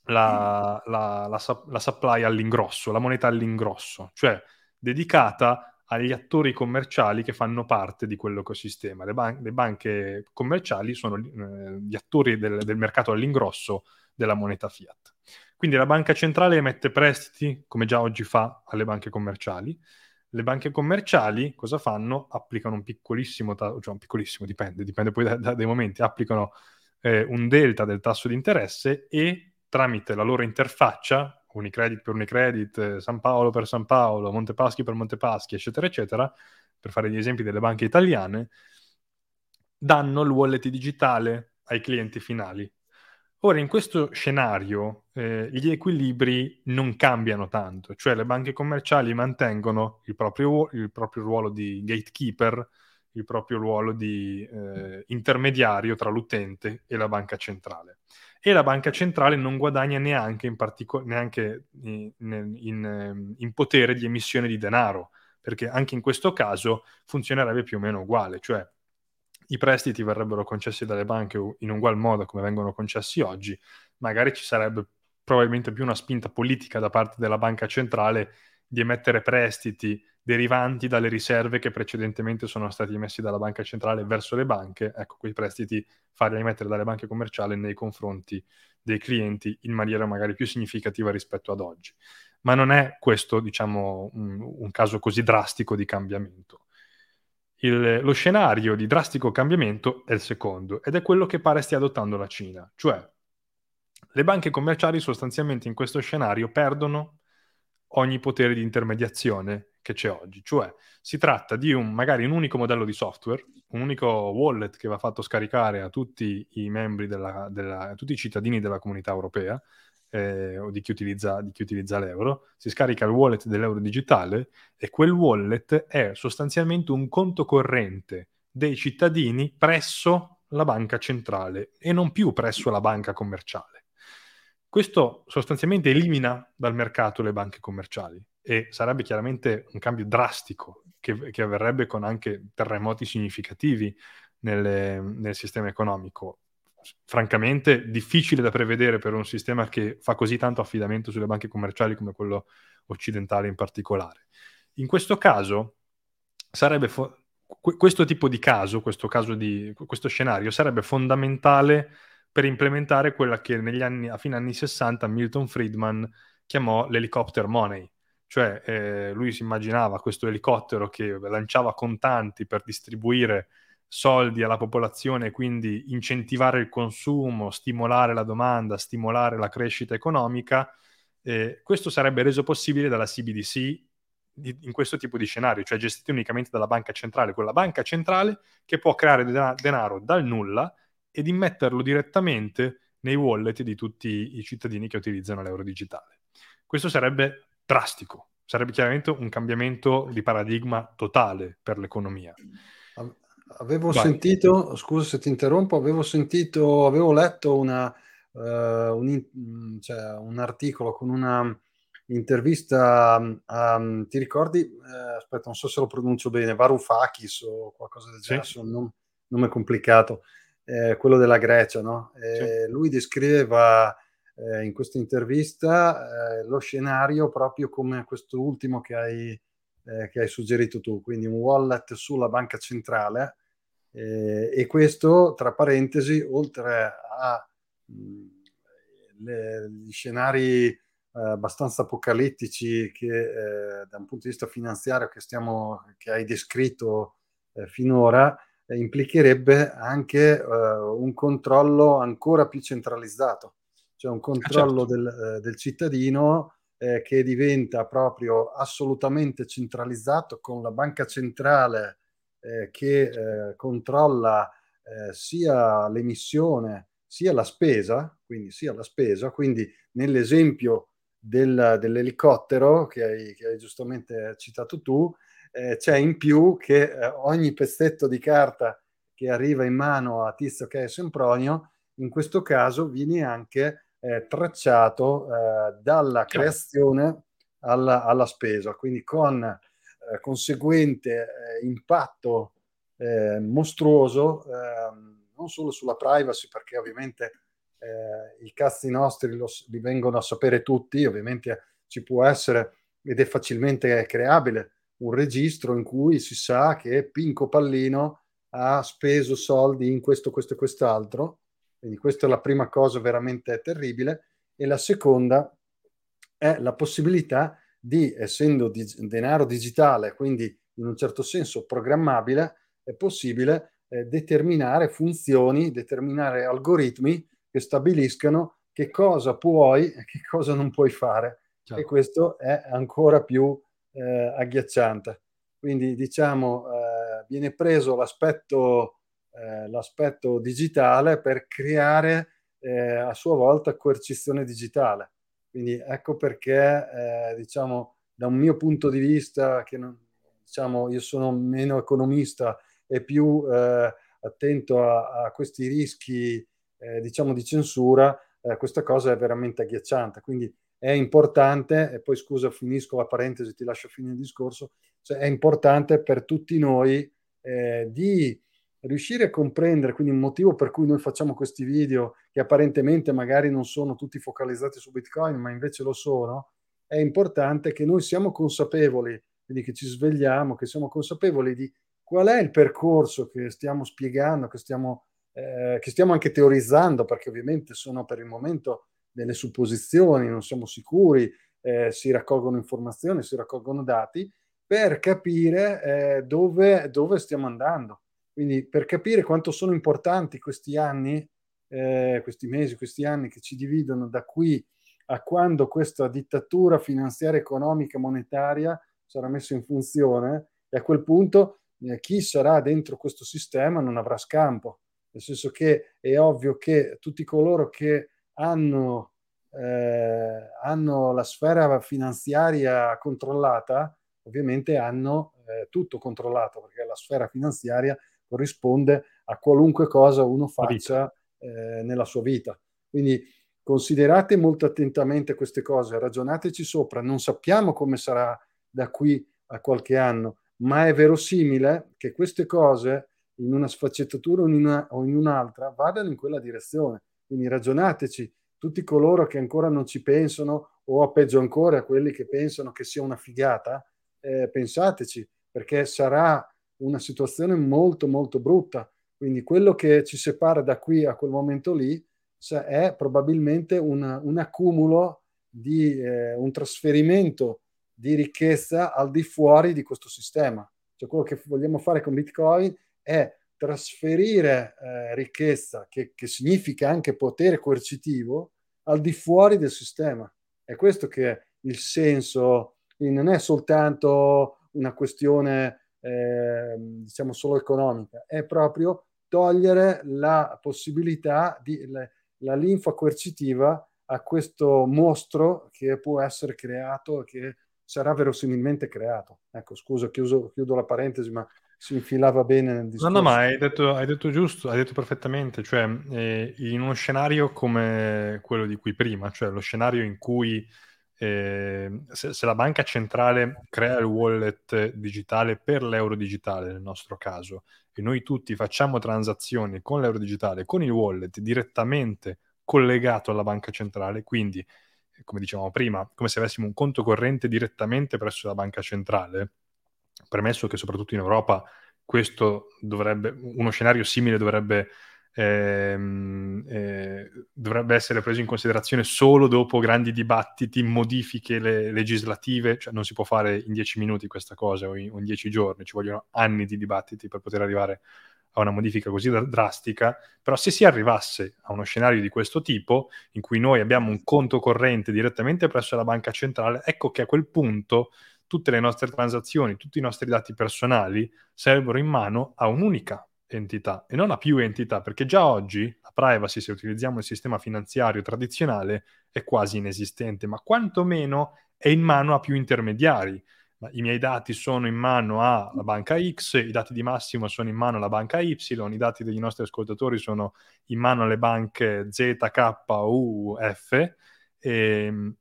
la, la, la, la, supply all'ingrosso, la moneta all'ingrosso, cioè dedicata agli attori commerciali che fanno parte di quell'ecosistema. Le, ban- le banche commerciali sono eh, gli attori del, del mercato all'ingrosso della moneta fiat. Quindi la banca centrale emette prestiti, come già oggi fa, alle banche commerciali, Le banche commerciali cosa fanno? Applicano un piccolissimo, ta- cioè un piccolissimo, dipende, dipende poi da, da, dai momenti, applicano eh, un delta del tasso di interesse e tramite la loro interfaccia, Unicredit per Unicredit, eh, San Paolo per San Paolo, Montepaschi per Montepaschi, eccetera, eccetera, per fare gli esempi delle banche italiane, danno il wallet digitale ai clienti finali. Ora, in questo scenario, eh, gli equilibri non cambiano tanto, cioè le banche commerciali mantengono il proprio, il proprio ruolo di gatekeeper, il proprio ruolo di eh, intermediario tra l'utente e la banca centrale. E la banca centrale non guadagna neanche in, partico- neanche in, in, ehm, in potere di emissione di denaro, perché anche in questo caso funzionerebbe più o meno uguale, cioè i prestiti verrebbero concessi dalle banche in ugual modo come vengono concessi oggi, magari ci sarebbe probabilmente più una spinta politica da parte della banca centrale di emettere prestiti derivanti dalle riserve che precedentemente sono stati emessi dalla banca centrale verso le banche, ecco, quei prestiti farli emettere dalle banche commerciali nei confronti dei clienti in maniera magari più significativa rispetto ad oggi. Ma non è questo, diciamo, un, un caso così drastico di cambiamento. Il, lo scenario di drastico cambiamento è il secondo ed è quello che pare stia adottando la Cina, cioè le banche commerciali sostanzialmente in questo scenario perdono ogni potere di intermediazione che c'è oggi, cioè si tratta di un magari un unico modello di software, un unico wallet che va fatto scaricare a tutti i membri della, della a tutti i cittadini della comunità europea eh, o di chi, utilizza, di chi utilizza l'euro, si scarica il wallet dell'euro digitale e quel wallet è sostanzialmente un conto corrente dei cittadini presso la banca centrale e non più presso la banca commerciale. Questo sostanzialmente elimina dal mercato le banche commerciali e sarebbe chiaramente un cambio drastico che, che avverrebbe con anche terremoti significativi nelle, nel sistema economico francamente difficile da prevedere per un sistema che fa così tanto affidamento sulle banche commerciali come quello occidentale in particolare. In questo caso sarebbe fo- questo tipo di caso, questo, caso di, questo scenario sarebbe fondamentale per implementare quella che anni, a fine anni 60 Milton Friedman chiamò l'helicopter money, cioè eh, lui si immaginava questo elicottero che lanciava contanti per distribuire soldi alla popolazione, quindi incentivare il consumo, stimolare la domanda, stimolare la crescita economica, eh, questo sarebbe reso possibile dalla CBDC di, in questo tipo di scenario, cioè gestito unicamente dalla banca centrale, quella banca centrale che può creare den- denaro dal nulla ed immetterlo direttamente nei wallet di tutti i cittadini che utilizzano l'euro digitale. Questo sarebbe drastico, sarebbe chiaramente un cambiamento di paradigma totale per l'economia. Avevo Vai. sentito, scusa se ti interrompo, avevo sentito, avevo letto una, uh, un, mm, cioè, un, articolo con una intervista, um, ti ricordi, eh, aspetta, non so se lo pronuncio bene, Varoufakis o qualcosa del genere, sì. un nome, nome complicato, eh, quello della Grecia, no? Eh, sì. Lui descriveva eh, in questa intervista eh, lo scenario proprio come questo ultimo che hai, che hai suggerito tu, quindi un wallet sulla banca centrale eh, e questo, tra parentesi, oltre agli scenari eh, abbastanza apocalittici che eh, da un punto di vista finanziario che, stiamo, che hai descritto eh, finora, eh, implicherebbe anche eh, un controllo ancora più centralizzato, cioè un ah, controllo certo. del, del, cittadino che diventa proprio assolutamente centralizzato con la banca centrale eh, che eh, controlla eh, sia l'emissione sia la spesa, quindi sia la spesa, quindi nell'esempio del, dell'elicottero che hai, che hai, giustamente citato tu, eh, c'è in più che eh, ogni pezzetto di carta che arriva in mano a Tizio che è Sempronio, in questo caso viene anche eh, tracciato dalla creazione alla, alla, spesa, quindi con eh, conseguente eh, impatto eh, mostruoso, ehm, non solo sulla privacy, perché ovviamente i cazzi nostri lo, li vengono a sapere tutti, ovviamente ci può essere ed è facilmente creabile un registro in cui si sa che Pinco Pallino ha speso soldi in questo, questo e quest'altro. Quindi questa è la prima cosa veramente terribile. E la seconda è la possibilità di, essendo di, denaro digitale, quindi in un certo senso programmabile, è possibile eh, determinare funzioni, determinare algoritmi che stabiliscano che cosa puoi e che cosa non puoi fare. Certo. E questo è ancora più eh, agghiacciante. Quindi diciamo, eh, viene preso l'aspetto, eh, l'aspetto, digitale per creare eh, a sua volta coercizione digitale. Quindi ecco perché, eh, diciamo, da un mio punto di vista, che non, diciamo, io sono meno economista e più eh, attento a, a, questi rischi, diciamo, di censura, questa cosa è veramente agghiacciante. Quindi è importante, e poi scusa, finisco la parentesi, ti lascio finire il discorso, cioè è importante per tutti noi eh, di riuscire a comprendere, quindi il motivo per cui noi facciamo questi video, che apparentemente magari non sono tutti focalizzati su Bitcoin, ma invece lo sono, è importante che noi siamo consapevoli, quindi che ci svegliamo, che siamo consapevoli di qual è il percorso che stiamo spiegando, che stiamo, eh, che stiamo anche teorizzando, perché ovviamente sono per il momento delle supposizioni, non siamo sicuri, eh, si raccolgono informazioni, si raccolgono dati per capire eh, dove, dove, stiamo andando. Quindi per capire quanto sono importanti questi anni, eh, questi mesi, questi anni che ci dividono da qui a quando questa dittatura finanziaria, economica, monetaria sarà messa in funzione e a quel punto eh, chi sarà dentro questo sistema non avrà scampo. Nel senso che è ovvio che tutti coloro che hanno, eh, hanno la sfera finanziaria controllata, ovviamente hanno eh, tutto controllato, perché la sfera finanziaria corrisponde a qualunque cosa uno faccia eh, nella sua vita. Quindi considerate molto attentamente queste cose, ragionateci sopra, non sappiamo come sarà da qui a qualche anno, ma è verosimile che queste cose in una sfaccettatura o in, una, o in un'altra vadano in quella direzione. Quindi ragionateci, tutti coloro che ancora non ci pensano o peggio ancora quelli che pensano che sia una figata, eh, pensateci, perché sarà una situazione molto molto brutta. Quindi quello che ci separa da qui a quel momento lì è probabilmente un, un accumulo di eh, un trasferimento di ricchezza al di fuori di questo sistema. Cioè quello che vogliamo fare con Bitcoin è trasferire eh, ricchezza, che, che, significa anche potere coercitivo, al di fuori del sistema. È questo che è il senso, quindi non è soltanto una questione, eh, diciamo, solo economica, è proprio togliere la possibilità di la, la linfa coercitiva a questo mostro che può essere creato, che sarà verosimilmente creato. Ecco, scusa, chiuso, chiudo la parentesi, ma si infilava bene nel discorso. No, no, ma hai detto, hai detto giusto, hai detto perfettamente, cioè eh, in uno scenario come quello di cui prima, cioè lo scenario in cui eh, se, se, la banca centrale crea il wallet digitale per l'euro digitale nel nostro caso e noi tutti facciamo transazioni con l'euro digitale, con il wallet direttamente collegato alla banca centrale, quindi come dicevamo prima, come se avessimo un conto corrente direttamente presso la banca centrale, premesso che soprattutto in Europa questo dovrebbe, uno scenario simile dovrebbe, ehm, eh, dovrebbe essere preso in considerazione solo dopo grandi dibattiti, modifiche le, legislative, cioè non si può fare in dieci minuti questa cosa o in, o in dieci giorni, ci vogliono anni di dibattiti per poter arrivare a una modifica così drastica, però se si arrivasse a uno scenario di questo tipo, in cui noi abbiamo un conto corrente direttamente presso la banca centrale, ecco che a quel punto tutte le nostre transazioni, tutti i nostri dati personali sarebbero in mano a un'unica entità e non a più entità, perché già oggi la privacy, se utilizziamo il sistema finanziario tradizionale, è quasi inesistente, ma quantomeno è in mano a più intermediari. I miei dati sono in mano alla banca X, i dati di Massimo sono in mano alla banca Y, i dati degli nostri ascoltatori sono in mano alle banche Z, K, U, F. E, ehm,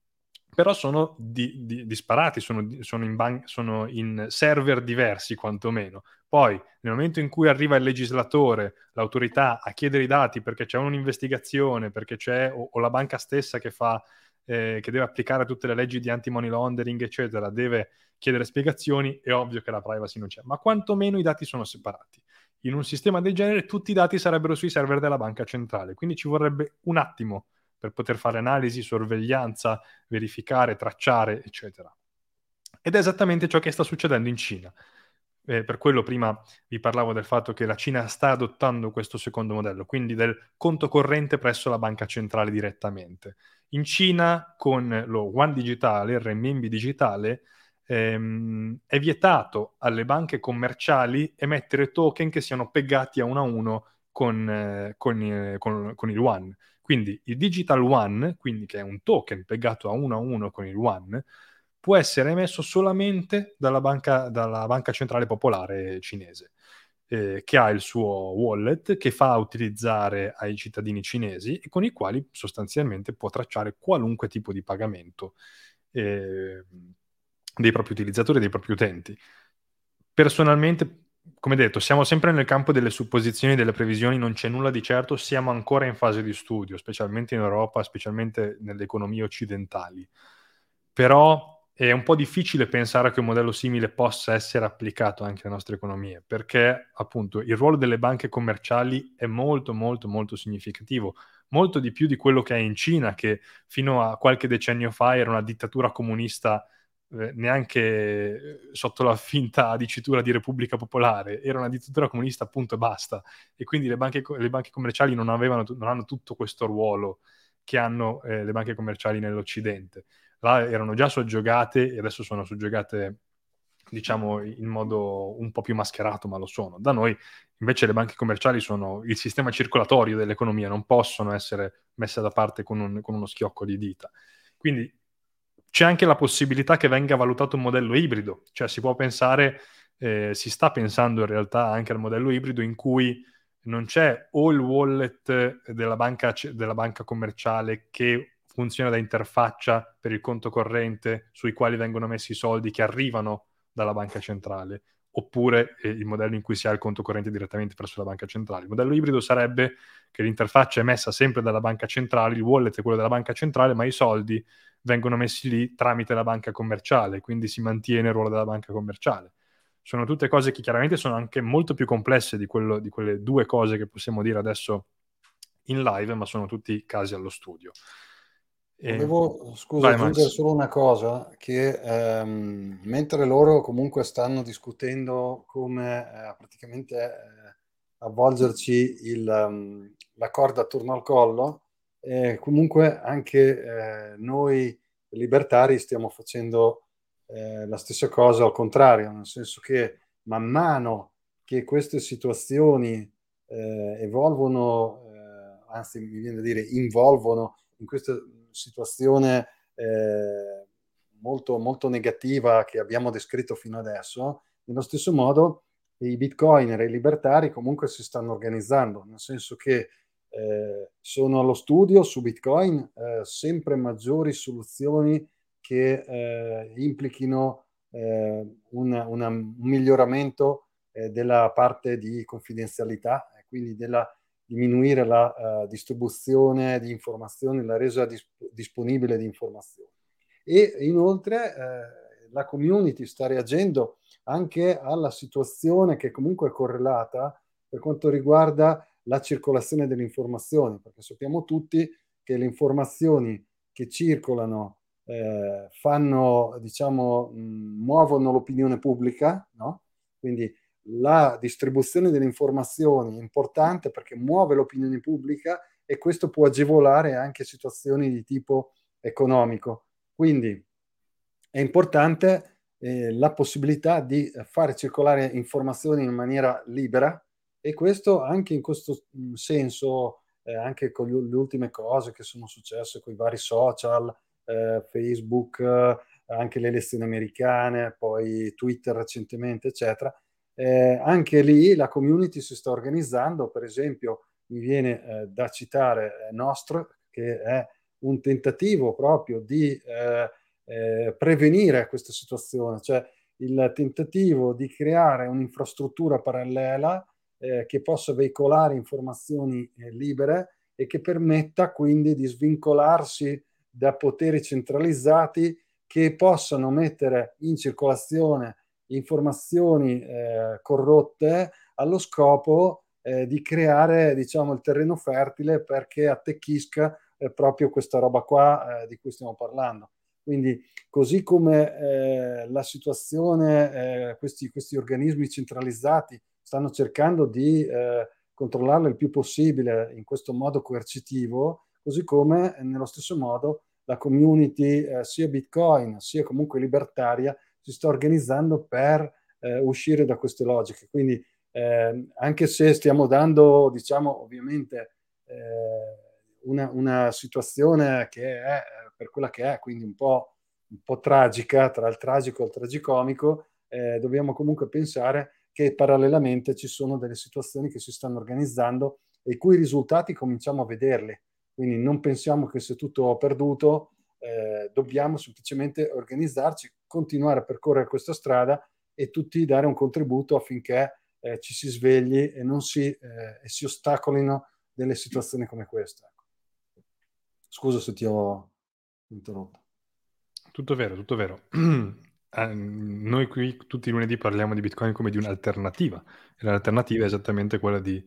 però sono di, di, disparati, sono, sono, in ban- sono, in server diversi quantomeno. Poi, nel momento in cui arriva il legislatore, l'autorità a chiedere i dati perché c'è un'investigazione, perché c'è o, o la banca stessa che, fa, eh, che deve applicare tutte le leggi di anti-money laundering, eccetera, deve chiedere spiegazioni, è ovvio che la privacy non c'è, ma quantomeno i dati sono separati. In un sistema del genere tutti i dati sarebbero sui server della banca centrale, quindi ci vorrebbe un attimo per poter fare analisi, sorveglianza, verificare, tracciare, eccetera. Ed è esattamente ciò che sta succedendo in Cina. Eh, per quello prima vi parlavo del fatto che la Cina sta adottando questo secondo modello, quindi del conto corrente presso la banca centrale direttamente. In Cina, con lo Yuan digitale, il renminbi digitale, ehm, è vietato alle banche commerciali emettere token che siano peggati a uno a uno con, eh, con, eh, con, con il Yuan. Quindi il Digital One, quindi che è un token pegato a uno a uno con il One, può essere emesso solamente dalla banca, dalla banca centrale popolare cinese, eh, che ha il suo wallet che fa utilizzare ai cittadini cinesi e con i quali sostanzialmente può tracciare qualunque tipo di pagamento eh, dei propri utilizzatori, dei propri utenti. Personalmente come detto, siamo sempre nel campo delle supposizioni delle previsioni, non c'è nulla di certo, siamo ancora in fase di studio, specialmente in Europa, specialmente nelle economie occidentali. Però è un po' difficile pensare che un modello simile possa essere applicato anche alle nostre economie, perché appunto il ruolo delle banche commerciali è molto, molto, molto significativo, molto di più di quello che è in Cina, che fino a qualche decennio fa era una dittatura comunista neanche eh, sotto la finta dicitura di Repubblica Popolare, era una dittatura comunista appunto e basta. E quindi le banche, le banche commerciali non, avevano, non, hanno tutto questo ruolo che hanno eh, le banche commerciali nell'Occidente. Là erano già soggiogate e adesso sono soggiogate diciamo in modo un po' più mascherato, ma lo sono. Da noi invece le banche commerciali sono il sistema circolatorio dell'economia, non possono essere messe da parte con, un, con uno schiocco di dita. Quindi c'è anche la possibilità che venga valutato un modello ibrido, cioè si può pensare, eh, si sta pensando in realtà anche al modello ibrido in cui non c'è o il wallet della banca, della banca commerciale che funziona da interfaccia per il conto corrente sui quali vengono messi i soldi che arrivano dalla banca centrale, oppure eh, il modello in cui si ha il conto corrente direttamente presso la banca centrale. Il modello ibrido sarebbe che l'interfaccia è messa sempre dalla banca centrale, il wallet è quello della banca centrale, ma i soldi vengono messi lì tramite la banca commerciale, quindi si mantiene il ruolo della banca commerciale. Sono tutte cose che chiaramente sono anche molto più complesse di, quello, di quelle due cose che possiamo dire adesso in live, ma sono tutti casi allo studio. E... Volevo, scusa, aggiungere solo una cosa, che ehm, mentre loro comunque stanno discutendo come eh, praticamente eh, avvolgerci il, um, la corda attorno al collo, eh, comunque anche eh, noi libertari stiamo facendo eh, la stessa cosa al contrario, nel senso che man mano che queste situazioni eh, evolvono, eh, anzi mi viene da dire involvono in questa situazione eh, molto, molto negativa che abbiamo descritto fino adesso, nello stesso modo i bitcoiner e i libertari comunque si stanno organizzando, nel senso che eh, sono allo studio su Bitcoin eh, sempre maggiori soluzioni che eh, implichino eh, una, una, un miglioramento eh, della parte di confidenzialità e quindi della diminuire la uh, distribuzione di informazioni, la resa disp- disponibile di informazioni. E inoltre la community sta reagendo anche alla situazione che comunque è correlata per quanto riguarda la circolazione delle informazioni, perché sappiamo tutti che le informazioni che circolano eh, fanno, diciamo, muovono l'opinione pubblica, no? Quindi la distribuzione delle informazioni è importante perché muove l'opinione pubblica e questo può agevolare anche situazioni di tipo economico. Quindi è importante eh, la possibilità di fare circolare informazioni in maniera libera e questo anche in questo senso, eh, anche con le ultime cose che sono successe con i vari social, eh, Facebook, anche le elezioni americane, poi Twitter recentemente, eccetera, eh, anche lì la community si sta organizzando, per esempio mi viene eh, da citare eh, Nostr, che è un tentativo proprio di prevenire questa situazione, cioè il tentativo di creare un'infrastruttura parallela eh, che possa veicolare informazioni libere e che permetta quindi di svincolarsi da poteri centralizzati che possano mettere in circolazione informazioni eh, corrotte allo scopo eh, di creare diciamo, il terreno fertile perché attecchisca eh, proprio questa roba qua eh, di cui stiamo parlando. Quindi così come eh, la situazione, eh, questi, questi, organismi centralizzati stanno cercando di eh, controllarla il più possibile in questo modo coercitivo, così come eh, nello stesso modo la community eh, sia Bitcoin sia comunque libertaria si sta organizzando per eh, uscire da queste logiche. Quindi anche se stiamo dando, diciamo, ovviamente una, una situazione che è per quella che è, quindi un po', un po tragica, tra il tragico e il tragicomico, eh, dobbiamo comunque pensare che parallelamente ci sono delle situazioni che si stanno organizzando e i cui risultati cominciamo a vederli. Quindi non pensiamo che sia tutto perduto, eh, dobbiamo semplicemente organizzarci, continuare a percorrere questa strada e tutti dare un contributo affinché eh, ci si svegli e non si, eh, e si ostacolino delle situazioni come questa. Scusa se ti ho interrotto. Tutto vero, tutto vero. *clears throat* Eh, noi qui tutti i lunedì parliamo di Bitcoin come di un'alternativa e l'alternativa è esattamente quella di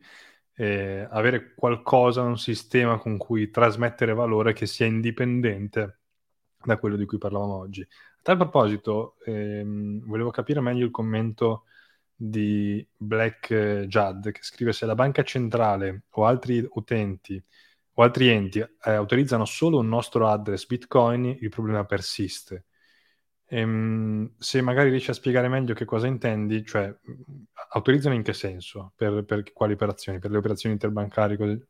eh, avere qualcosa, un sistema con cui trasmettere valore che sia indipendente da quello di cui parlavamo oggi. A tal proposito, ehm, volevo capire meglio il commento di Black Judd che scrive se la banca centrale o altri utenti o altri enti eh, autorizzano solo un nostro address Bitcoin, il problema persiste. Ehm, se magari riesci a spiegare meglio che cosa intendi, cioè autorizzano in che senso? Per, per quali operazioni? Per le operazioni interbancarie? Così?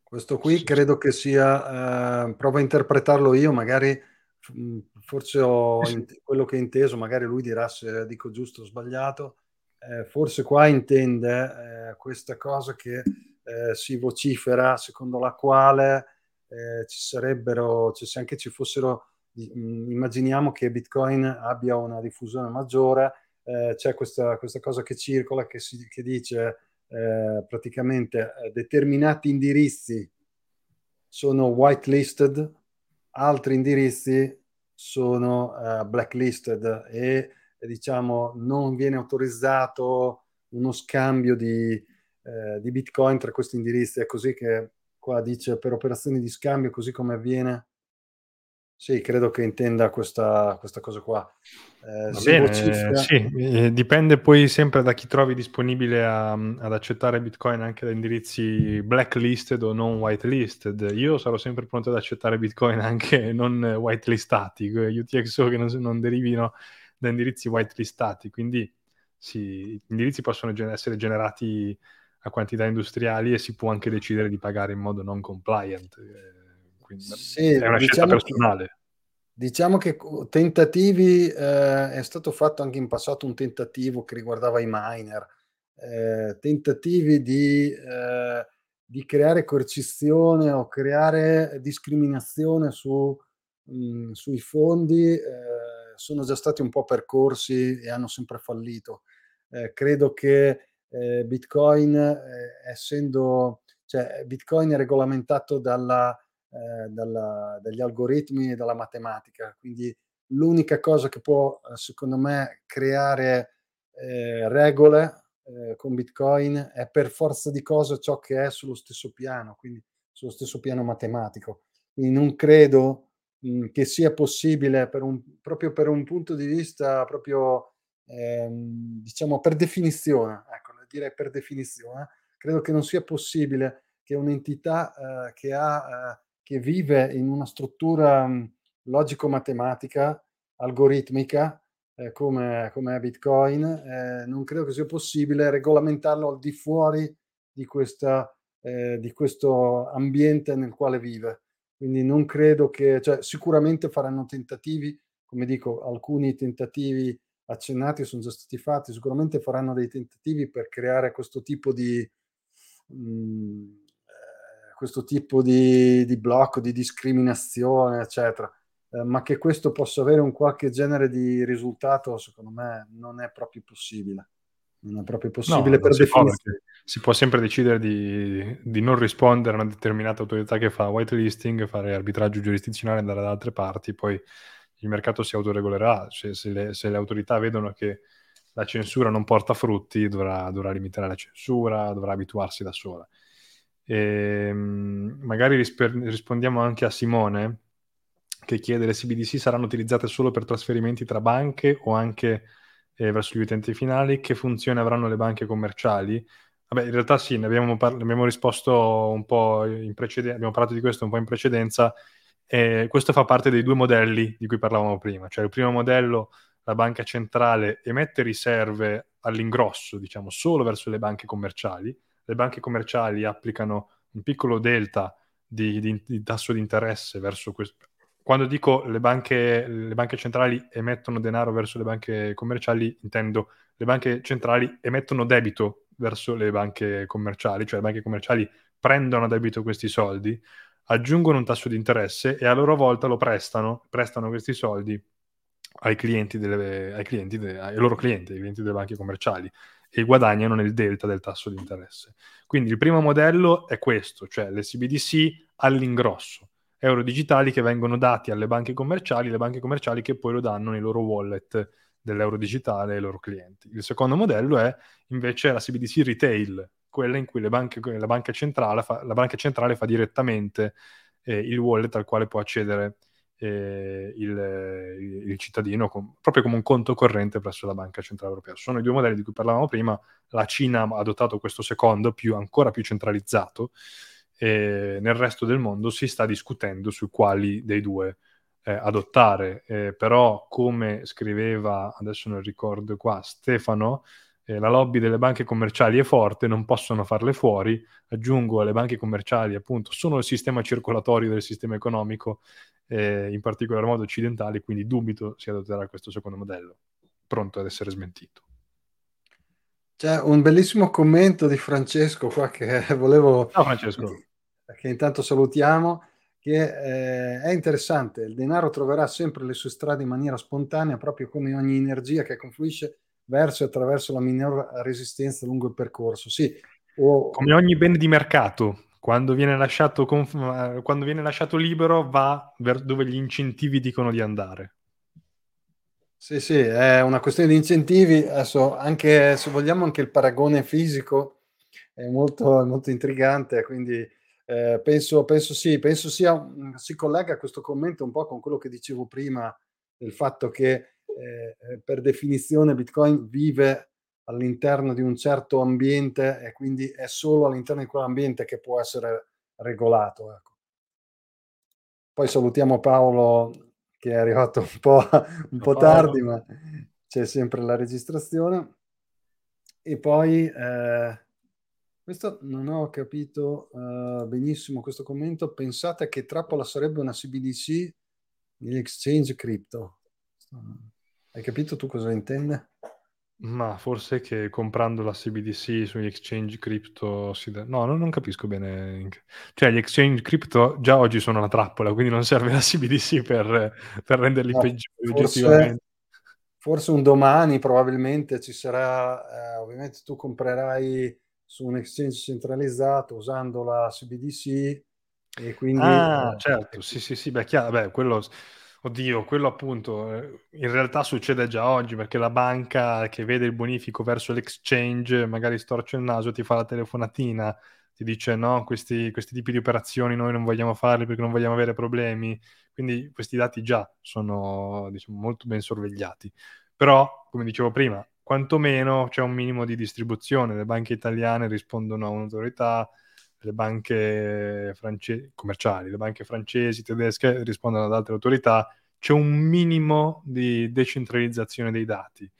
Questo qui credo che sia, eh, provo a interpretarlo io, magari forse ho in, quello che ho inteso, magari lui dirà se dico giusto o sbagliato, eh, forse qua intende eh, questa cosa che eh, si vocifera secondo la quale eh, ci sarebbero, cioè se anche ci fossero, immaginiamo che Bitcoin abbia una diffusione maggiore, eh, c'è questa, questa, cosa che circola che, si, che dice eh, praticamente eh, determinati indirizzi sono whitelisted, altri indirizzi sono uh, blacklisted e diciamo non viene autorizzato uno scambio di, eh, di Bitcoin tra questi indirizzi. È così che qua dice per operazioni di scambio, così come avviene. Sì, credo che intenda questa, questa cosa qua. Eh, bene, sì, eh, dipende poi sempre da chi trovi disponibile a, ad accettare Bitcoin anche da indirizzi blacklisted o non whitelisted. Io sarò sempre pronto ad accettare Bitcoin anche non whitelistati, UTXO che non, non derivino da indirizzi whitelistati. Quindi sì, gli indirizzi possono essere generati a quantità industriali e si può anche decidere di pagare in modo non compliant. Eh, quindi sì, è una diciamo scelta personale. Che, diciamo che tentativi, eh, è stato fatto anche in passato un tentativo che riguardava i miner, eh, tentativi di, eh, di, creare coercizione o creare discriminazione su, mh, sui fondi eh, sono già stati un po' percorsi e hanno sempre fallito. Eh, credo che eh, Bitcoin, essendo, cioè Bitcoin è regolamentato dalla, eh, dalla, dagli algoritmi e dalla matematica, quindi l'unica cosa che può, eh, secondo me, creare eh, regole eh, con Bitcoin è per forza di cose ciò che è sullo stesso piano, quindi sullo stesso piano matematico. Quindi non credo mh, che sia possibile per un, proprio per un punto di vista proprio ehm, diciamo per definizione, ecco, direi per definizione, credo che non sia possibile che un'entità eh, che, ha, eh, che vive in una struttura mh, logico-matematica, algoritmica, eh, come, come, è Bitcoin, eh, non credo che sia possibile regolamentarlo al di fuori di, questa, eh, di questo ambiente nel quale vive. Quindi non credo che, cioè, sicuramente faranno tentativi, come dico, alcuni tentativi accennati sono già stati fatti, sicuramente faranno dei tentativi per creare questo tipo di, mh, mm, questo tipo di, di, blocco, di discriminazione, eccetera. Eh, ma che questo possa avere un qualche genere di risultato, secondo me, non è proprio possibile. Non è proprio possibile no, per definizione. Si può sempre decidere di, di, non rispondere a una determinata autorità che fa whitelisting, fare arbitraggio giurisdizionale, andare da altre parti, poi il mercato si autoregolerà, cioè, se, le, se, le, autorità vedono che la censura non porta frutti, dovrà, dovrà limitare la censura, dovrà abituarsi da sola. E, ehm, magari risper- rispondiamo anche a Simone che chiede le CBDC saranno utilizzate solo per trasferimenti tra banche o anche eh, verso gli utenti finali? Che funzione avranno le banche commerciali? Vabbè, in realtà sì, ne abbiamo, par- ne abbiamo risposto un po' in precedenza, abbiamo parlato di questo un po' in precedenza. Eh, questo fa parte dei due modelli di cui parlavamo prima. Cioè il primo modello, la banca centrale emette riserve all'ingrosso, diciamo, solo verso le banche commerciali. Le banche commerciali applicano un piccolo delta di, di, di tasso di interesse verso questo. Quando dico le banche, le banche centrali emettono denaro verso le banche commerciali, intendo le banche centrali emettono debito verso le banche commerciali, cioè le banche commerciali prendono a debito questi soldi, aggiungono un tasso di interesse e a loro volta lo prestano, prestano questi soldi ai clienti, delle, ai, clienti de, ai loro clienti, ai clienti delle banche commerciali e guadagnano nel delta del tasso di interesse. Quindi il primo modello è questo, cioè le CBDC all'ingrosso, euro digitali che vengono dati alle banche commerciali, le banche commerciali che poi lo danno nei loro wallet dell'euro digitale ai loro clienti. Il secondo modello è invece la CBDC retail, quella in cui banche, la, banca centrale fa, la banca centrale fa direttamente eh, il wallet al quale può accedere eh, il, il, cittadino, com- proprio come un conto corrente presso la Banca Centrale Europea. Sono i due modelli di cui parlavamo prima, la Cina ha adottato questo secondo, più, ancora più centralizzato, e nel resto del mondo si sta discutendo su quali dei due eh, adottare, eh, però come scriveva, adesso non ricordo qua, Stefano, eh, la lobby delle banche commerciali è forte, non possono farle fuori, aggiungo le banche commerciali appunto sono il sistema circolatorio del sistema economico, eh, in particolar modo occidentale, quindi dubito si adotterà questo secondo modello, pronto ad essere smentito. C'è un bellissimo commento di Francesco qua che *laughs* volevo... Ciao Francesco. Che intanto salutiamo che eh, è interessante, il denaro troverà sempre le sue strade in maniera spontanea, proprio come ogni energia che confluisce verso e attraverso la minor resistenza lungo il percorso. Sì, o... Come ogni bene di mercato, quando viene lasciato, conf... quando viene lasciato libero va dove gli incentivi dicono di andare. Sì, sì, è una questione di incentivi. Adesso, anche se vogliamo, anche il paragone fisico è molto, molto intrigante, quindi eh, penso, penso, sì, penso sia, si collega questo commento un po' con quello che dicevo prima, del fatto che eh, eh, per definizione Bitcoin vive all'interno di un certo ambiente e quindi è solo all'interno di quell'ambiente che può essere regolato. Ecco. Poi salutiamo Paolo che è arrivato un po', *laughs* un po tardi, ma c'è sempre la registrazione. E poi eh, questo non ho capito uh, benissimo questo commento. Pensate che Trappola sarebbe una CBDC di exchange crypto. Hai capito tu cosa intende? Ma forse che comprando la CBDC sugli exchange crypto si da... No, non, non, capisco bene. Cioè, gli exchange crypto già oggi sono una trappola, quindi non serve la CBDC per, per renderli no, peggiori forse, forse un domani probabilmente ci sarà... Eh, ovviamente tu comprerai su un exchange centralizzato usando la CBDC e quindi... Ah, eh, certo, sì, sì, sì, beh, chiaro, beh, quello... Oddio, quello appunto eh, in realtà succede già oggi perché la banca che vede il bonifico verso l'exchange magari storce il naso, ti fa la telefonatina, ti dice no, questi, questi tipi di operazioni noi non vogliamo farli perché non vogliamo avere problemi. Quindi questi dati già sono diciamo, molto ben sorvegliati. Però, come dicevo prima, quantomeno c'è un minimo di distribuzione. Le banche italiane rispondono a un'autorità, le banche france- commerciali, le banche francesi, tedesche rispondono ad altre autorità. C'è un minimo di decentralizzazione dei dati.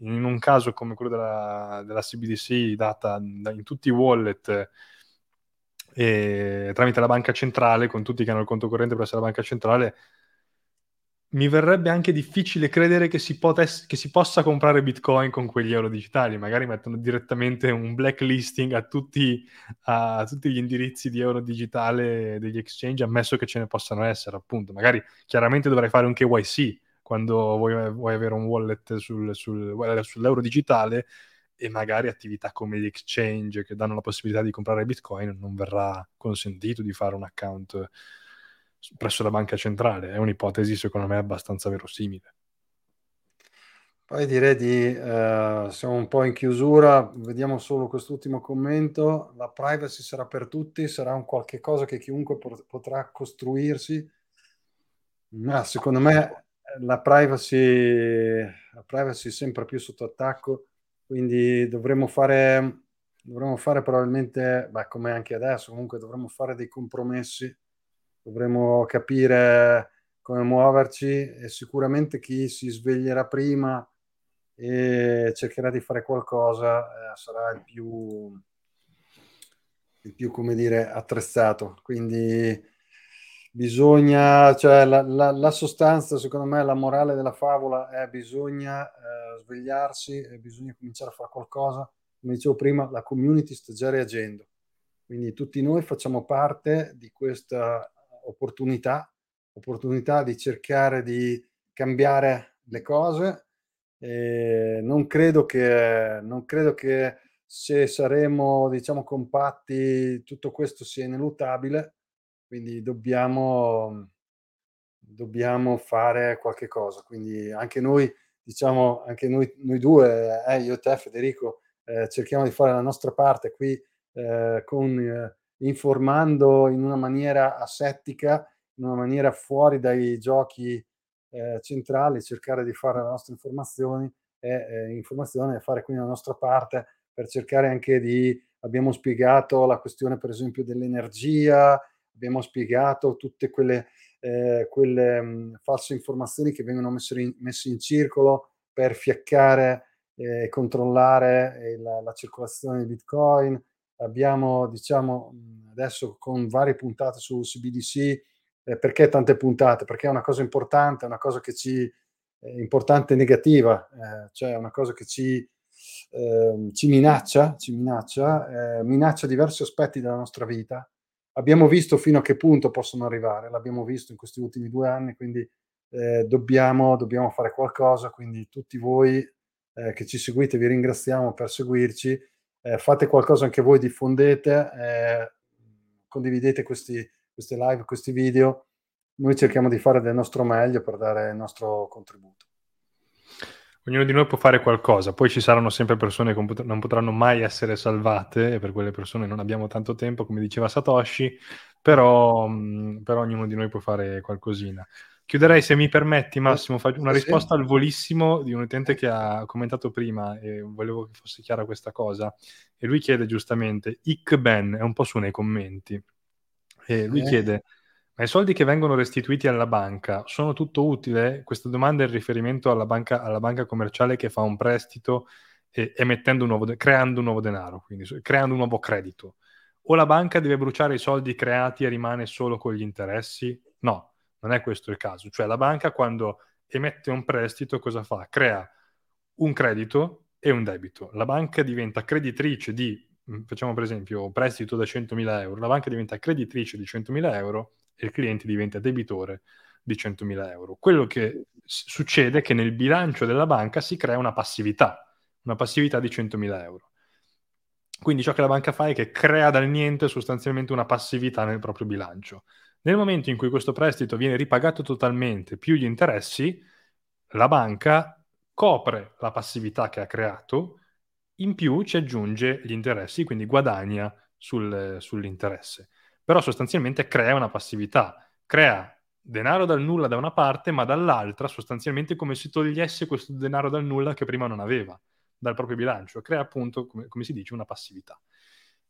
In un caso come quello della, della CBDC, data in tutti i wallet e tramite la banca centrale, con tutti che hanno il conto corrente presso la banca centrale, mi verrebbe anche difficile credere che si, potes- che si, possa comprare Bitcoin con quegli euro digitali. Magari mettono direttamente un blacklisting a tutti, a tutti, gli indirizzi di euro digitale degli exchange, ammesso che ce ne possano essere, appunto. Magari chiaramente dovrai fare un KYC quando vuoi, vuoi avere un wallet sul, sul, sull'euro digitale e magari attività come gli exchange che danno la possibilità di comprare Bitcoin non verrà consentito di fare un account presso la banca centrale. È un'ipotesi, secondo me, abbastanza verosimile. Poi direi di, eh, siamo un po' in chiusura, vediamo solo quest'ultimo commento. La privacy sarà per tutti, sarà un qualche cosa che chiunque pot- potrà costruirsi. Ma secondo me la privacy, la privacy è sempre più sotto attacco, quindi dovremmo fare, dovremmo fare probabilmente, beh, come anche adesso, comunque dovremmo fare dei compromessi, dovremmo capire come muoverci e sicuramente chi si sveglierà prima e cercherà di fare qualcosa eh, sarà il più, il più, come dire, attrezzato. Quindi bisogna, cioè la, la, la, sostanza, secondo me, la morale della favola è bisogna eh, svegliarsi e bisogna cominciare a fare qualcosa. Come dicevo prima, la community sta già reagendo. Quindi tutti noi facciamo parte di questa opportunità, opportunità di cercare di cambiare le cose. E non credo che, non credo che se saremo, diciamo, compatti, tutto questo sia ineluttabile quindi dobbiamo, dobbiamo fare qualche cosa. Quindi anche noi, diciamo, anche noi, noi due, eh, io e te Federico, eh, cerchiamo di fare la nostra parte qui eh, con, eh, informando in una maniera asettica, in una maniera fuori dai giochi eh, centrali, cercare di fare le nostre informazioni e eh, informazione e fare quindi la nostra parte per cercare anche di, abbiamo spiegato la questione per esempio dell'energia, abbiamo spiegato tutte quelle, eh, quelle mh, false informazioni che vengono messe in, messe in circolo per fiaccare e eh, controllare eh, la, la, circolazione di Bitcoin. Abbiamo, diciamo, adesso con varie puntate su CBDC, eh, perché tante puntate? Perché è una cosa importante, è una cosa che ci, importante negativa, eh, cioè una cosa che ci, ehm, ci minaccia, ci minaccia, eh, minaccia diversi aspetti della nostra vita, abbiamo visto fino a che punto possono arrivare, l'abbiamo visto in questi ultimi due anni, quindi eh, dobbiamo, dobbiamo, fare qualcosa, quindi tutti voi eh, che ci seguite vi ringraziamo per seguirci, eh, fate qualcosa anche voi, diffondete, eh, condividete questi, queste live, questi video, noi cerchiamo di fare del nostro meglio per dare il nostro contributo ognuno di noi può fare qualcosa, poi ci saranno sempre persone che non potranno mai essere salvate e per quelle persone non abbiamo tanto tempo, come diceva Satoshi, però, mm, però ognuno di noi può fare qualcosina. Chiuderei, se mi permetti, Massimo, faccio una risposta al volissimo di un utente che ha commentato prima e volevo che fosse chiara questa cosa. E lui chiede giustamente, Ickben è un po' su nei commenti. E lui eh. chiede, ma i soldi che vengono restituiti alla banca sono tutto utile? Questa domanda è in riferimento alla banca, alla banca commerciale che fa un prestito e, emettendo un nuovo de- creando un nuovo denaro, quindi creando un nuovo credito. O la banca deve bruciare i soldi creati e rimane solo con gli interessi? No, non è questo il caso. Cioè la banca quando emette un prestito cosa fa? Crea un credito e un debito. La banca diventa creditrice di, facciamo per esempio, un prestito da 100.000 euro, la banca diventa creditrice di 100.000 euro e il cliente diventa debitore di 100.000 euro. Quello che succede è che nel bilancio della banca si crea una passività, una passività di 100.000 euro. Quindi ciò che la banca fa è che crea dal niente sostanzialmente una passività nel proprio bilancio. Nel momento in cui questo prestito viene ripagato totalmente più gli interessi, la banca copre la passività che ha creato, in più ci aggiunge gli interessi, quindi guadagna sul, sull'interesse però sostanzialmente crea una passività, crea denaro dal nulla da una parte, ma dall'altra sostanzialmente come se togliesse questo denaro dal nulla che prima non aveva dal proprio bilancio, crea appunto, come, come si dice, una passività.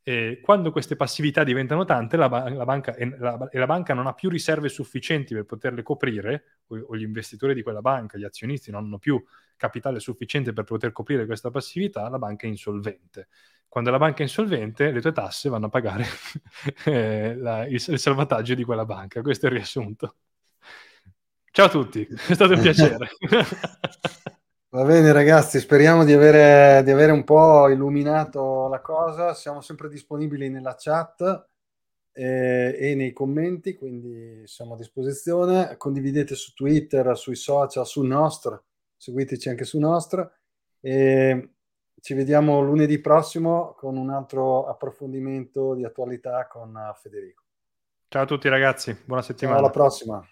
E quando queste passività diventano tante la, la banca, e, la, e, la, banca non ha più riserve sufficienti per poterle coprire, o, o, gli investitori di quella banca, gli azionisti non hanno più capitale sufficiente per poter coprire questa passività, la banca è insolvente. Quando la banca è insolvente, le tue tasse vanno a pagare *laughs* eh, la, il, il salvataggio di quella banca. Questo è il riassunto. Ciao a tutti, è stato un piacere. *laughs* Va bene ragazzi, speriamo di avere, di avere, un po' illuminato la cosa. Siamo sempre disponibili nella chat eh, e nei commenti, quindi siamo a disposizione. Condividete su Twitter, sui social, sul nostro, seguiteci anche su nostro. E ci vediamo lunedì prossimo con un altro approfondimento di attualità con Federico. Ciao a tutti ragazzi, buona settimana. Ciao, alla prossima.